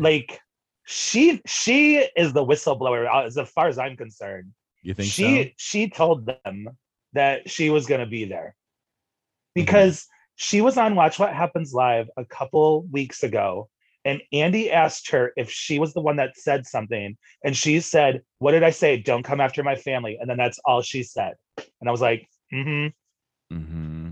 Like she she is the whistleblower uh, as far as I'm concerned. You think she so? she told them that she was going to be there Mm-hmm. because she was on watch what happens live a couple weeks ago and andy asked her if she was the one that said something and she said what did i say don't come after my family and then that's all she said and i was like mm-hmm hmm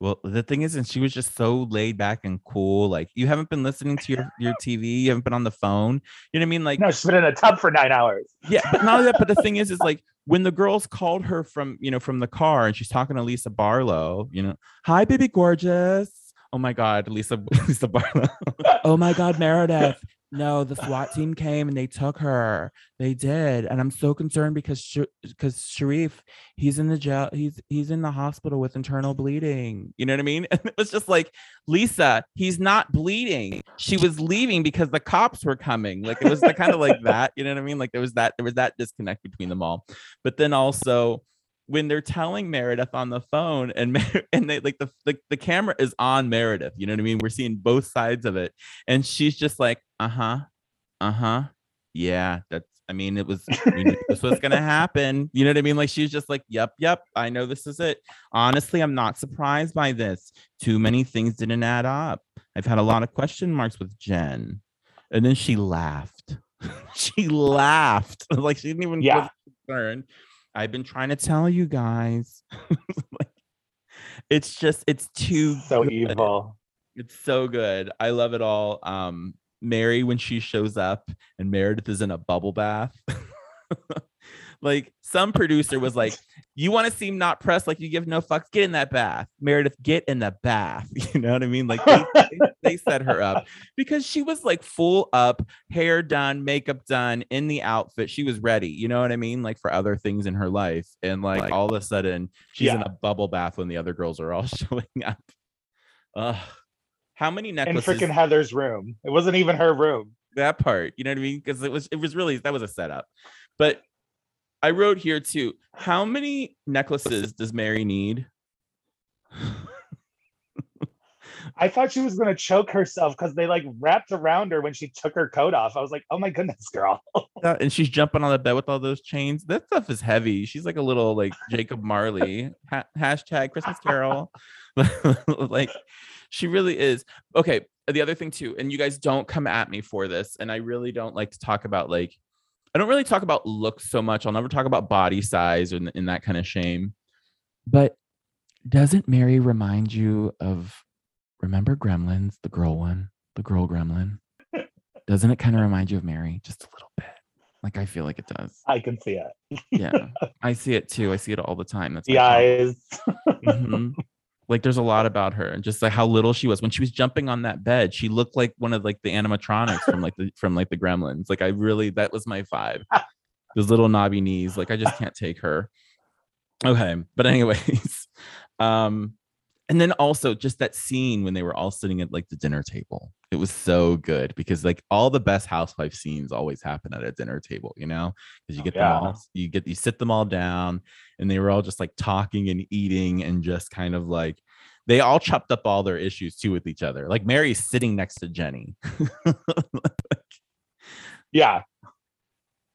Well, the thing is, and she was just so laid back and cool. Like you haven't been listening to your your TV, you haven't been on the phone. You know what I mean? Like, no she's been in a tub for nine hours yeah, but not that. But the thing is, is like when the girls called her from you know from the car and she's talking to Lisa Barlow. You know, hi, baby, gorgeous. Oh my God, Lisa Lisa Barlow. oh my God, Meredith. No, the SWAT team came and they took her. They did, and I'm so concerned because because Sharrieff, he's in the jail. He's he's in the hospital with internal bleeding. You know what I mean? And it was just like Lisa, he's not bleeding. She was leaving because the cops were coming. Like it was the kind of like that. You know what I mean? Like there was that there was that disconnect between them all. But then also when they're telling Meredith on the phone and Mer- and they like the, the the camera is on Meredith, you know what I mean? We're seeing both sides of it, and she's just like, uh huh, uh huh, yeah. That's I mean, it was we knew this was gonna happen. You know what I mean? Like she's just like, yep, yep. I know this is it. Honestly, I'm not surprised by this. Too many things didn't add up. I've had a lot of question marks with Jen, and then she laughed. she laughed like she didn't even Yeah. concerned. I've been trying to tell you guys. like, it's just it's too so good. evil It's so good. I love it all. Um, Mary when she shows up and Meredith is in a bubble bath. like some producer was like, "You want to seem not pressed, like you give no fucks. Get in that bath, Meredith. Get in the bath." You know what I mean? Like they, they, they set her up because she was like full up, hair done, makeup done, in the outfit. She was ready. You know what I mean? Like for other things in her life, and like, Like- all of a sudden she's in a bubble bath when the other girls are all showing up. Ugh. How many necklaces? in freaking heather's room it wasn't even her room that part. You know what I mean? Because it was it was really that was a setup. But I wrote here too. How many necklaces does Mary need? I thought she was gonna choke herself because they like wrapped around her when she took her coat off. I was like, oh my goodness, girl. Yeah, and she's jumping on the bed with all those chains. That stuff is heavy. She's like a little like Jacob Marley. Ha- hashtag Christmas Carol. like she really is. Okay. The other thing too, and you guys don't come at me for this, and I really don't like to talk about like I don't really talk about looks so much. I'll never talk about body size and, and that kind of shame. But doesn't Mary remind you of remember Gremlins, the girl one, the girl gremlin? Doesn't it kind of remind you of Mary just a little bit? Like I feel like it does. I can see it. Yeah, I see it too. I see it all the time. That's The eyes. Mhm. Like there's a lot about her and just like how little she was when she was jumping on that bed. She looked like one of like the animatronics from like the from like the Gremlins. Like I really that was my vibe. Those little knobby knees. Like I just can't take her. Okay, but anyways, um, and then also just that scene when they were all sitting at like the dinner table. It was so good because like all the best housewife scenes always happen at a dinner table, you know, because you Oh, get yeah. them all, you get you sit them all down, and they were all just like talking and eating and just kind of like they all chopped up all their issues too with each other. Like Mary's sitting next to Jennie. Yeah.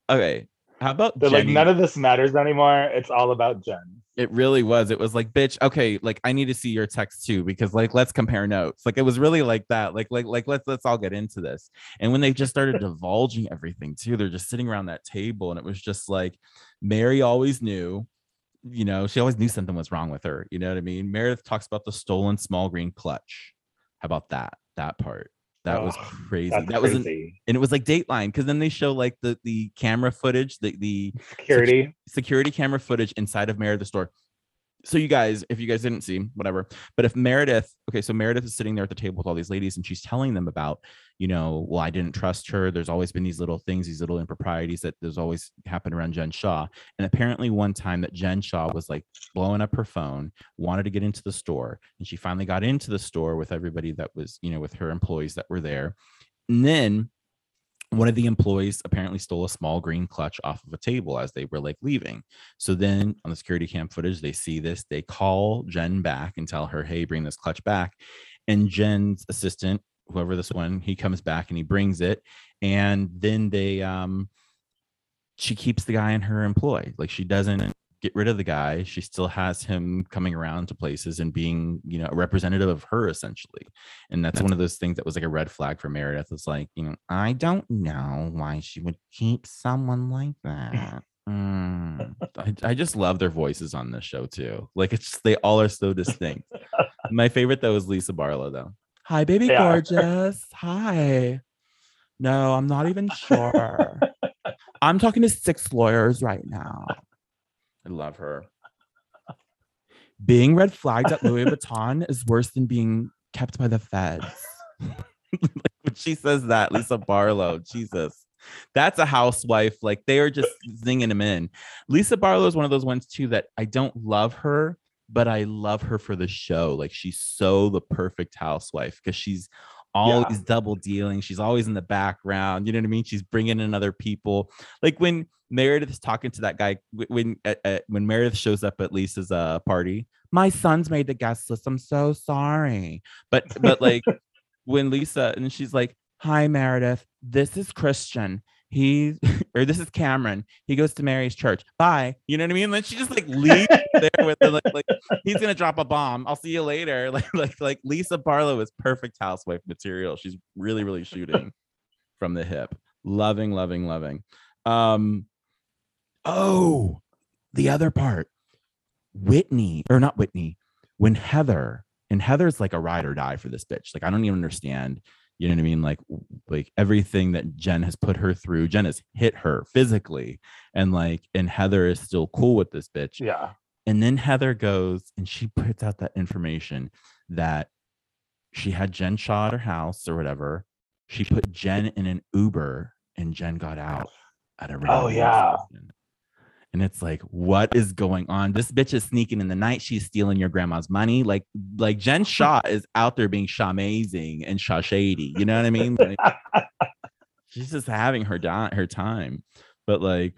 okay, how about They're like none of this matters anymore. It's all about Jen. It really was. It was like, bitch, okay, like I need to see your text too, because like let's compare notes. Like it was really like that. Like, like, like let's let's all get into this. And when they just started divulging everything too, they're just sitting around that table, and it was just like Mary always knew, you know, she always knew something was wrong with her. You know what I mean? Meredith talks about the stolen small green clutch. How about that? That part. That was crazy. That was an, crazy. and it was like Dateline because then they show like the the camera footage, the the Security. security camera footage inside of Meredith's store. So you guys, if you guys didn't see, whatever. But if Meredith, okay, so Meredith is sitting there at the table with all these ladies, and she's telling them about, you know, well, I didn't trust her. There's always been these little things, these little improprieties that there's always happened around Jen Shah. And apparently, one time that Jen Shah was like blowing up her phone, wanted to get into the store, and she finally got into the store with everybody that was, you know, with her employees that were there. And then one of the employees apparently stole a small green clutch off of a table as they were like leaving. So then on the security cam footage, they see this. They call Jen back and tell her, hey, bring this clutch back. And Jen's assistant, whoever this one, he comes back and he brings it. And then they, um, she keeps the guy in her employ. Like she doesn't get rid of the guy. She still has him coming around to places and being, you know, a representative of her essentially. And that's one of those things that was like a red flag for Meredith. It's like, you know, I don't know why she would keep someone like that. Mm. I, I just love their voices on this show too. Like it's just, they all are so distinct. My favorite though is Lisa Barlow though. Hi, baby They are. gorgeous. Hi. No, I'm not even sure. I'm talking to six lawyers right now. I love her. Being red flagged at Louis Vuitton is worse than being kept by the feds. like when she says that, Lisa Barlow, Jesus. That's a housewife. Like they are just zinging him in. Lisa Barlow is one of those ones too that I don't love her, but I love her for the show. Like she's so the perfect housewife because she's always double dealing. She's always in the background. You know what I mean? She's bringing in other people. Like when Meredith is talking to that guy, when uh, when Meredith shows up at Lisa's uh, party, my son's made the guest list. I'm so sorry, but but like when Lisa and she's like, "Hi Meredith, this is Christian." He or this is Cameron. He goes to Mary's church. Bye. You know what I mean? Then she just like leaves there with the, like, like he's gonna drop a bomb. I'll see you later. Like like like Lisa Barlow is perfect housewife material. She's really really shooting from the hip. Loving, loving, loving. Um. Oh, the other part. Whitney or not Whitney. When Heather and Heather's like a ride or die for this bitch. Like I don't even understand. You know what I mean? Like like everything that Jen has put her through. Jen has hit her physically, and like and Heather is still cool with this bitch. Yeah. And then Heather goes and she puts out that information that she had Jen shot at her house or whatever. She put Jen in an Uber and Jen got out at a random Oh, yeah. station. And it's like, what is going on? This bitch is sneaking in the night. She's stealing your grandma's money. Like, like Jen Shaw is out there being Shaw amazing and Shaw shady. You know what I mean? Like, she's just having her di- her time. But like,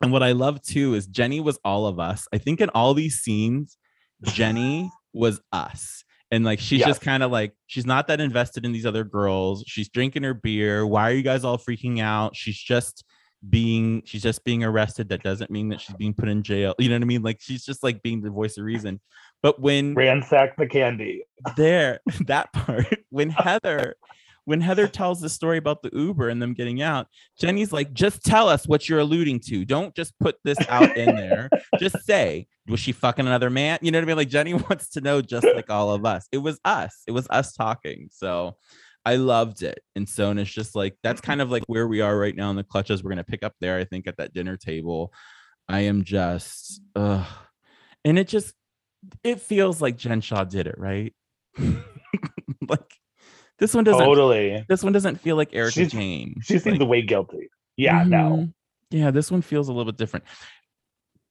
and what I love too is Jennie was all of us. I think in all these scenes, Jennie was us. And like she's Yes. just kind of like she's not that invested in these other girls. She's drinking her beer. Why are you guys all freaking out? She's just being she's just being arrested. That doesn't mean that she's being put in jail. You know what I mean? Like she's just like being the voice of reason. But when Ransack the candy. there that part when heather when heather tells the story about the uber and them getting out jennie's like just tell us what you're alluding to don't just put this out in there just say was she fucking another man you know what i mean like jennie wants to know just like all of us it was us it was us talking so i loved it and so and it's just like that's kind of like where we are right now in the clutches we're going to pick up there i think at that dinner table i am just uh and it just it feels like jen shah did it right like this one doesn't Totally. this one doesn't feel like Erika She's- Jayne. She seems Like, way guilty. Yeah, no. mhm. Yeah, this one feels a little bit different.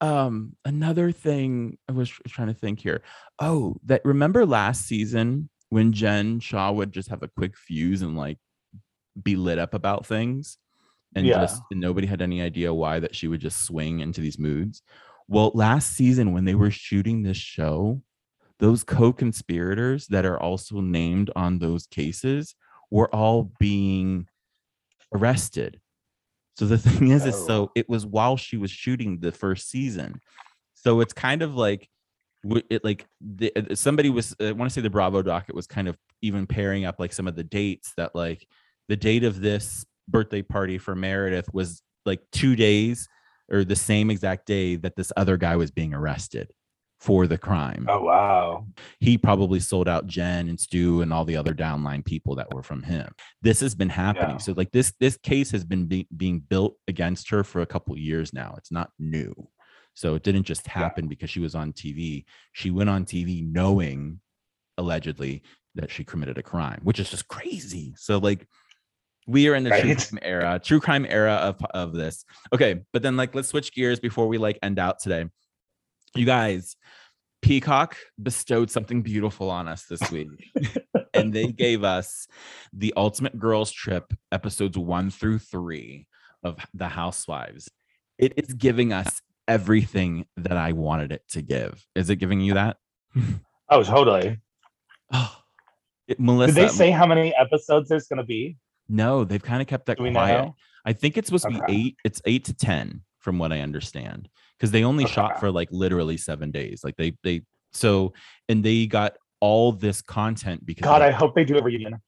Um, another thing I was trying to think here. Oh, that remember last season when Jen Shah would just have a quick fuse and like be lit up about things and Yeah. just and nobody had any idea why that she would just swing into these moods. Well, last season when they were shooting this show, those co-conspirators that are also named on those cases were all being arrested. So the thing is, is Oh. so it was while she was shooting the first season. So it's kind of like it like the, uh, somebody was I want to say the Bravo docket was kind of even pairing up like some of the dates that like the date of this birthday party for Meredith was like two days or the same exact day that this other guy was being arrested for the crime Oh wow. he probably sold out Jen and Stu and all the other downline people that were from him. This has been happening. Yeah. So like this this case has been be- being built against her for a couple years now. It's not new. So it didn't just happen because she was on TV. She went on TV knowing allegedly that she committed a crime, which is just crazy. So like we are in the true crime era, true crime era of of this. Okay, but then like let's switch gears before we like end out today. You guys, Peacock bestowed something beautiful on us this week. and they gave us the Ultimate Girls Trip episodes 1 through 3 of The Housewives. It is giving us everything that I wanted it to give. Is it giving you that? Oh, totally. Oh, it, Melissa. Did they say how many episodes there's gonna be? No, they've kind of kept that quiet. know? I think it's supposed to be eight. It's eight to ten, from what I understand, because they only shot for like literally seven days. Like they they so and they got all this content because God, I hope they do a reunion.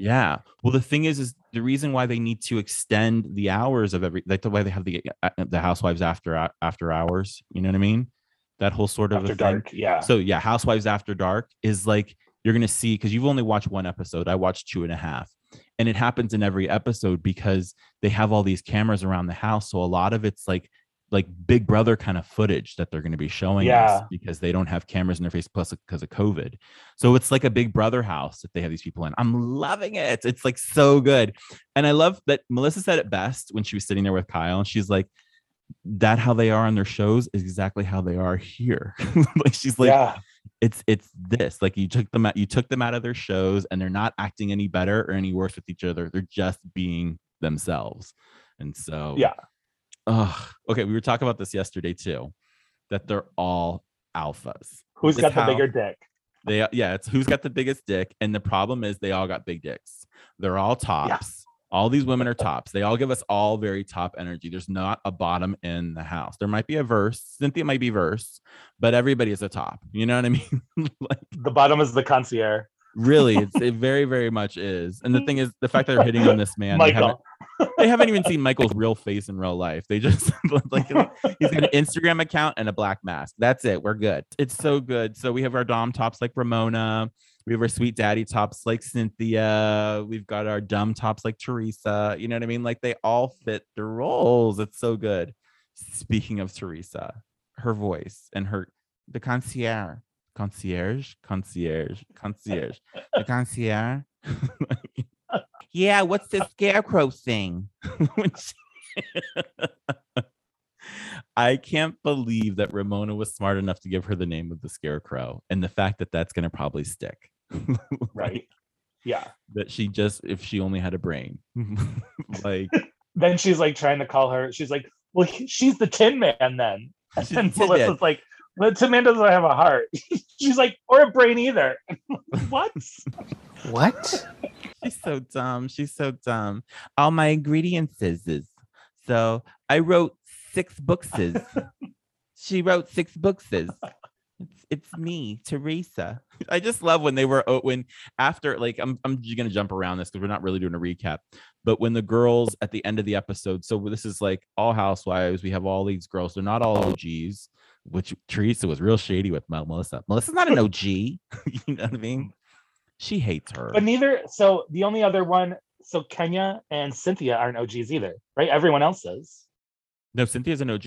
Yeah. Well, the thing is, is the reason why they need to extend the hours of every like the way they have the uh, the housewives after after hours. You know what I mean? That whole sort of After dark. Yeah. So yeah, Housewives After Dark is like you're gonna see because you've only watched one episode. I watched two and a half, and it happens in every episode because they have all these cameras around the house. So a lot of it's like like Big Brother kind of footage that they're going to be showing us because they don't have cameras in their face plus because of COVID. So it's like a Big Brother house that they have these people in. I'm loving it. It's like so good, and I love that Melissa said it best when she was sitting there with Kyle, and she's like. That how they are on their shows is exactly how they are here. like she's like, yeah. it's it's this like you took them out you took them out of their shows and they're not acting any better or any worse with each other they're just being themselves and so Yeah. Oh okay we were talking about this yesterday too that they're all alphas. Who's It's got the how- bigger dick? they yeah it's who's got the biggest dick and the problem is they all got big dicks. They're all tops. All these women are tops. They all give us all very top energy. There's not a bottom in the house. There might be a verse. Cynthia might be verse but everybody is a top. You know what i mean? Like The bottom is the concierge. really it's, it very very much is. And the thing is the fact that they're hitting on this man Michael. They haven't even seen michael's real face in real life. They just like he's got an instagram account and a black mask. That's it. We're good. It's so good. So we have our dom tops like ramona. We have our sweet daddy tops like cynthia. We've got our dumb tops like teresa. You know what i mean? Like they all fit the roles. It's so good. Speaking of teresa her voice and her the concierge concierge concierge concierge the concierge yeah what's the scarecrow thing I can't believe that Ramona was smart enough to give her the name of the scarecrow and the fact that that's going to probably stick. Right. Yeah. that she just if she only had a brain. like Then she's like trying to call her. She's like, "Well, he- she's the Tin Man then." And She's then the Tin Melissa's Man. like, "The Tin Man doesn't have a heart." she's like, "Or a brain either." what? What? She's so dumb. She's so dumb. All my ingredients is so I wrote six books. she wrote six books. It's, it's me, Teresa. I just love when they were oh, when after like I'm I'm just gonna jump around this because we're not really doing a recap. But when the girls at the end of the episode, so this is like all housewives. We have all these girls. They're not all OGs, which Teresa was real shady with Mel- Melissa. Melissa's not an OG. you know what I mean? She hates her. But neither. So the only other one. So Kenya and Cynthia aren't OGs either, right? Everyone else is. No, Cynthia's an OG.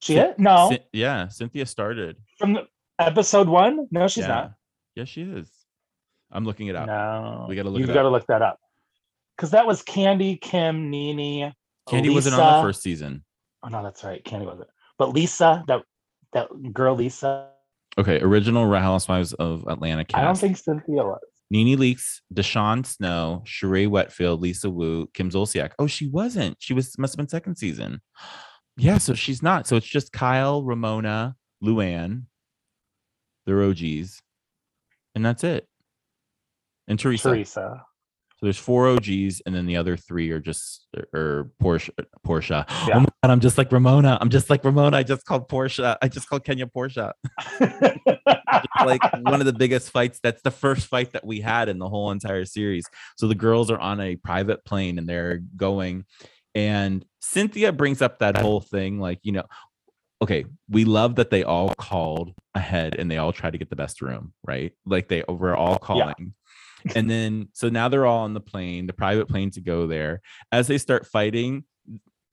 She is? No, Cyn- yeah, Cynthia started. from the episode one. No, she's yeah. not. Yeah, she is. I'm looking it up. No, We gotta look You got to up. look that up because that was Kandi, Kim, NeNe. Kandi wasn't on the first season. Oh no, that's right. Kandi wasn't. But Lisa, that that girl Lisa. Okay, original Real Housewives of Atlanta cast. I don't think Cynthia was. NeNe Leakes, DeShawn Snow, Sheree Whitfield, Lisa Wu, Kim Zolciak. Oh, she wasn't. She was must have been second season. Yeah, so she's not. So it's just Kyle, Ramona, Luann. They're OGs, and that's it. And Teresa. Teresa. So there's four OGs, and then the other three are just or Porsha. Uh, Porsha. Yeah. Oh my god, I'm just like Ramona. I'm just like Ramona. I just called Porsha. I just called Kenya Porsha. like one of the biggest fights. That's the first fight that we had in the whole entire series. So the girls are on a private plane and they're going, and Cynthia brings up that whole thing, like you know. Okay, we love that they all called ahead and they all tried to get the best room, right? Like they were all calling. And then so now they're all on the plane, the private plane to go there. As they start fighting,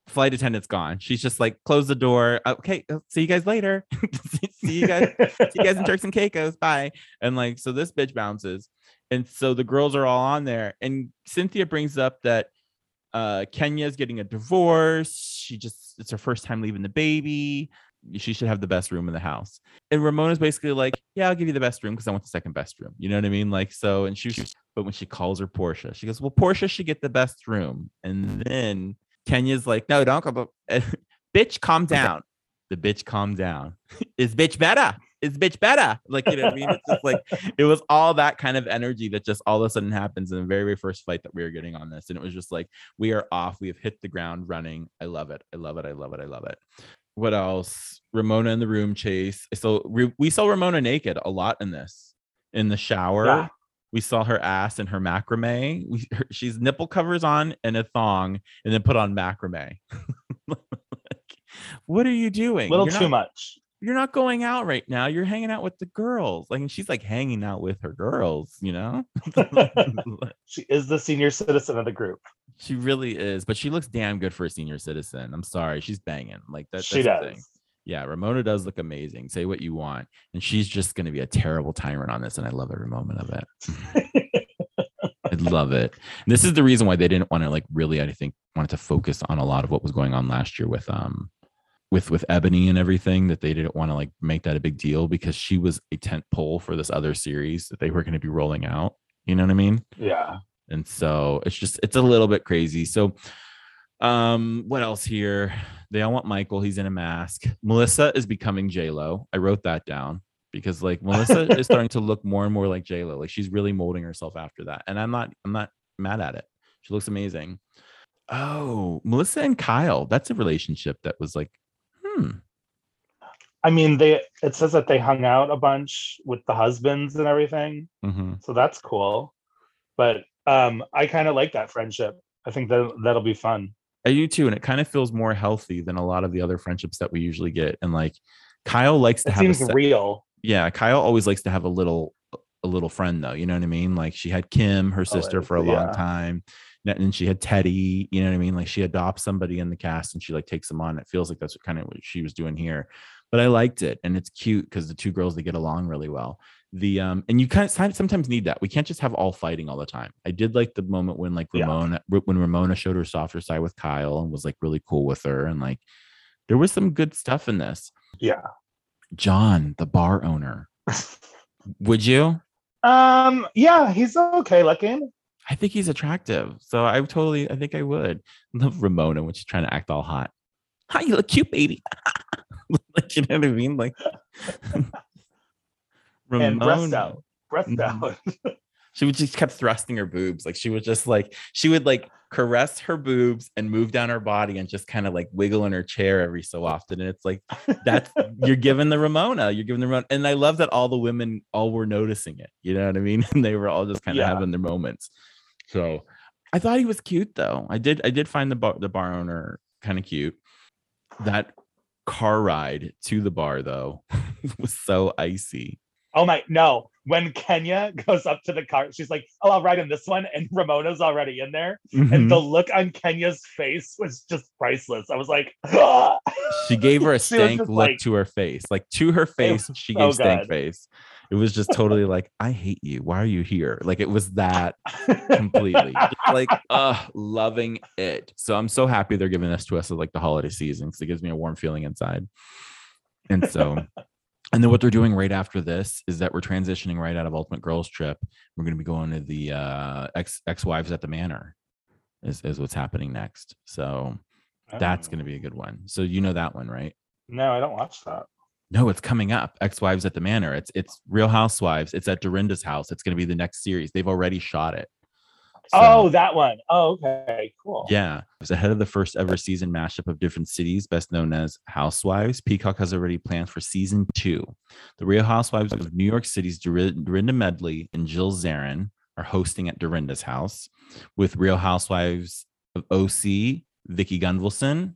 flight attendant's gone. She's just like, close the door. Okay, see you guys later. see you guys see you guys in Turks and Caicos. Bye. And like, so this bitch bounces. And so the girls are all on there. And Cynthia brings up that uh Kenya's getting a divorce. She just it's her first time leaving the baby. She should have the best room in the house. And Ramona's basically like, Yeah, I'll give you the best room because I want the second best room. You know what I mean? Like, so and she was, but when she calls her Porsha, she goes, Well, Porsha should get the best room. And then Kenya's like, No, don't go. bitch, calm down. The bitch calm down. Is bitch better? Is bitch better? Like, you know what I mean? It's just like it was all that kind of energy that just all of a sudden happens in the very, very first fight that we were getting on this. And it was just like, we are off. We have hit the ground running. I love it. I love it. I love it. I love it. What else? Ramona in the room chase. So we, we saw Ramona naked a lot in this. In the shower, Yeah. we saw her ass and her macrame. We, her, she's nipple covers on and a thong, and then put on macrame. Like, what are you doing? A little You're too not- much. You're not going out right now. You're hanging out with the girls. Like and she's like hanging out with her girls, you know? She is the senior citizen of the group. she really is, but she looks damn good for a senior citizen. I'm sorry, she's banging. Like that, she that's the does. thing. Yeah, Ramona does look amazing. Say what you want, and she's just going to be a terrible tyrant on this, and I love every moment of it. I love it. And this is the reason why they didn't want to like really, I think, wanted to focus on a lot of what was going on last year with um with with Eboni and everything that they didn't want to like make that a big deal because she was a tent pole for this other series that they were going to be rolling out. You know what I mean? yeah. and so it's just it's a little bit crazy so um what else here they all want michael he's in a mask melissa is becoming j-lo i wrote that down because like melissa is starting to look more and more like j-lo like she's really molding herself after that and i'm not i'm not mad at it she looks amazing oh melissa and kyle that's a relationship that was like hmm I mean, they it says that they hung out a bunch with the husbands and everything. hmm So that's cool. But um I kind of like that friendship. I think that that'll be fun. I do too, and it kind of feels more healthy than a lot of the other friendships that we usually get. And like, Kyle likes to It have a seems se- real. yeah kyle always likes to have a little a little friend though you know what i mean like she had kim her sister Always, for a long time and then she had teddi you know what i mean like she adopts somebody in the cast and she like takes them on it feels like that's what kind of what she was doing here but i liked it and it's cute because the two girls they get along really well the um and you kind of sometimes need that we can't just have all fighting all the time i did like the moment when like Yeah. ramona when ramona showed her softer side with kyle and was like really cool with her and like there was some good stuff in this Yeah. john the bar owner would you? Um, yeah, he's okay looking. I think he's attractive. So I totally, I think I would love Ramona when she's trying to act all hot. Hi, you look cute, baby. like, you know what I mean? Like, And breast out. Breast Mhm. out. She would just kept thrusting her boobs. Like she would just like she would like caress her boobs and move down her body and just kind of like wiggle in her chair every so often. And it's like that's you're giving the Ramona. You're giving the Ramona. And I love that all the women all were noticing it. You know what I mean? And they were all just kind of Yeah. having their moments. So I thought he was cute though. I did I did find the bar the bar owner kind of cute. That car ride to the bar though was so icy. Oh my no. When Kenya goes up to the car, she's like, Oh, I'll ride in this one. And Ramona's already in there. Mhm. And the look on Kenya's face was just priceless. I was like, "Ah." she gave her a stank look like- to her face like to her face she so gave stank good. face it was just totally like i hate you. Why are you here? Like it was that completely. Like uh loving it. So i'm so happy they're giving this to us at like the holiday season because it gives me a warm feeling inside. And so and then what they're doing right after this is that we're transitioning right out of ultimate girls trip. We're going to be going to the uh ex ex-wives at the manor is, is what's happening next. So that's Oh. going to be a good one. So you know that one right? No, I don't watch that. No, it's coming up. Ex-wives at the manor. It's it's Real Housewives. It's at Dorinda's house. It's going to be the next series. They've already shot it. So, oh, that one. Oh, okay, cool. yeah. It was ahead of the first ever season mashup of different cities, best known as Housewives. Peacock has already planned for season two. The Real Housewives of New York City's Dori- Dorinda Medley and Jill Zarin are hosting at Dorinda's house, with Real Housewives of OC, Vicki Gunvalson,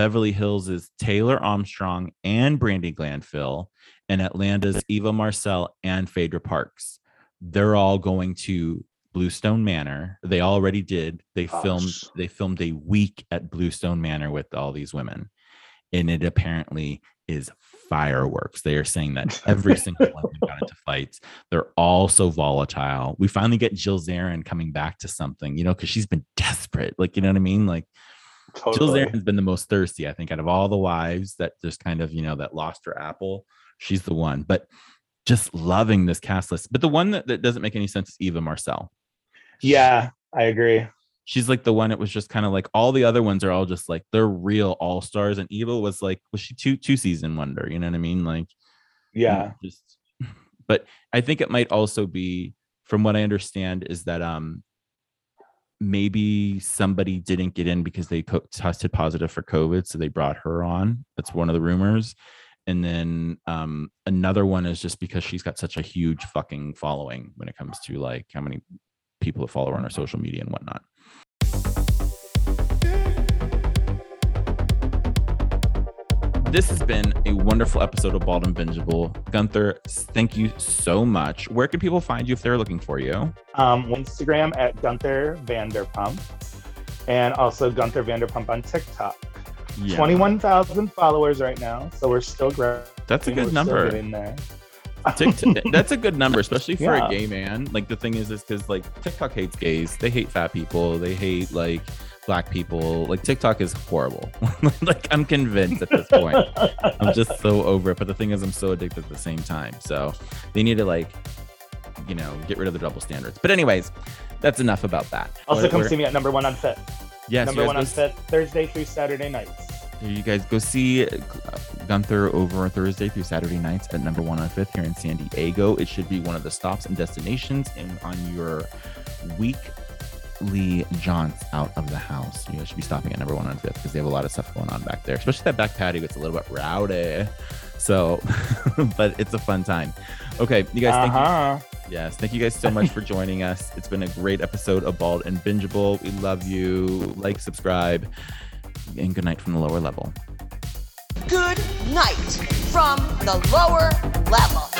Beverly Hills is Taylor Armstrong and Brandi Glanville, and Atlanta's Eva Marcille and Phaedra Parks. They're all going to Bluestone Manor. They already did. They filmed. Gosh. They filmed a week at Bluestone Manor with all these women, and it apparently is fireworks. They are saying that every single one of them got into fights. They're all so volatile. We finally get Jill Zarin coming back to something, you know, because she's been desperate. Like, you know what I mean? Like. Jill Totally. Zarin's been the most thirsty, I think, out of all the wives that just kind of, you know, that lost her apple. She's the one. But just loving this cast list. But the one that, that doesn't make any sense is Eva Marcille. Yeah, I agree. She's like the one. It was just kind of like all the other ones are all just like they're real all stars. And Eva was like, was she two two season wonder? You know what I mean? Like, Yeah. just but i think it might also be from what i understand is that um maybe somebody didn't get in because they co- tested positive for covid so they brought her on. That's one of the rumors. And then um another one is just because she's got such a huge fucking following when it comes to like how many people that follow her on her social media and whatnot This has been a wonderful episode of Bald and Bingeable. Gunther, thank you so much. Where can people find you if they're looking for you? Um, Instagram at Gunther Vanderpump, and also Gunther Vanderpump on TikTok. Yeah. Twenty-one thousand followers right now, so we're still growing. That's a We're good still number. getting there. TikTok, that's a good number, especially for Yeah. a gay man. Like the thing is, is because like TikTok hates gays. They hate fat people. They hate like black people. Like TikTok is horrible. like I'm convinced at this point. I'm just so over it. But the thing is, I'm so addicted at the same time. So they need to like, you know, get rid of the double standards. But anyways, that's enough about that. Also, What- come see me at number one on Fifth. Yes, number one on guys go s- Fifth, Thursday through Saturday nights. You guys go see uh, Gunther over Thursday through Saturday nights at number one on fifth here in San Diego. It should be one of the stops and destinations in on your weekly jaunts out of the house. You guys should be stopping at number one on fifth because they have a lot of stuff going on back there, especially that back patio. It's a little bit rowdy. So, but it's a fun time. Okay, you guys, thank you Uh-huh. Yes, thank you guys so much for joining us. It's been a great episode of Bald and Bingeable. We love you. Like, subscribe, and good night from the lower level. Good night from the lower level.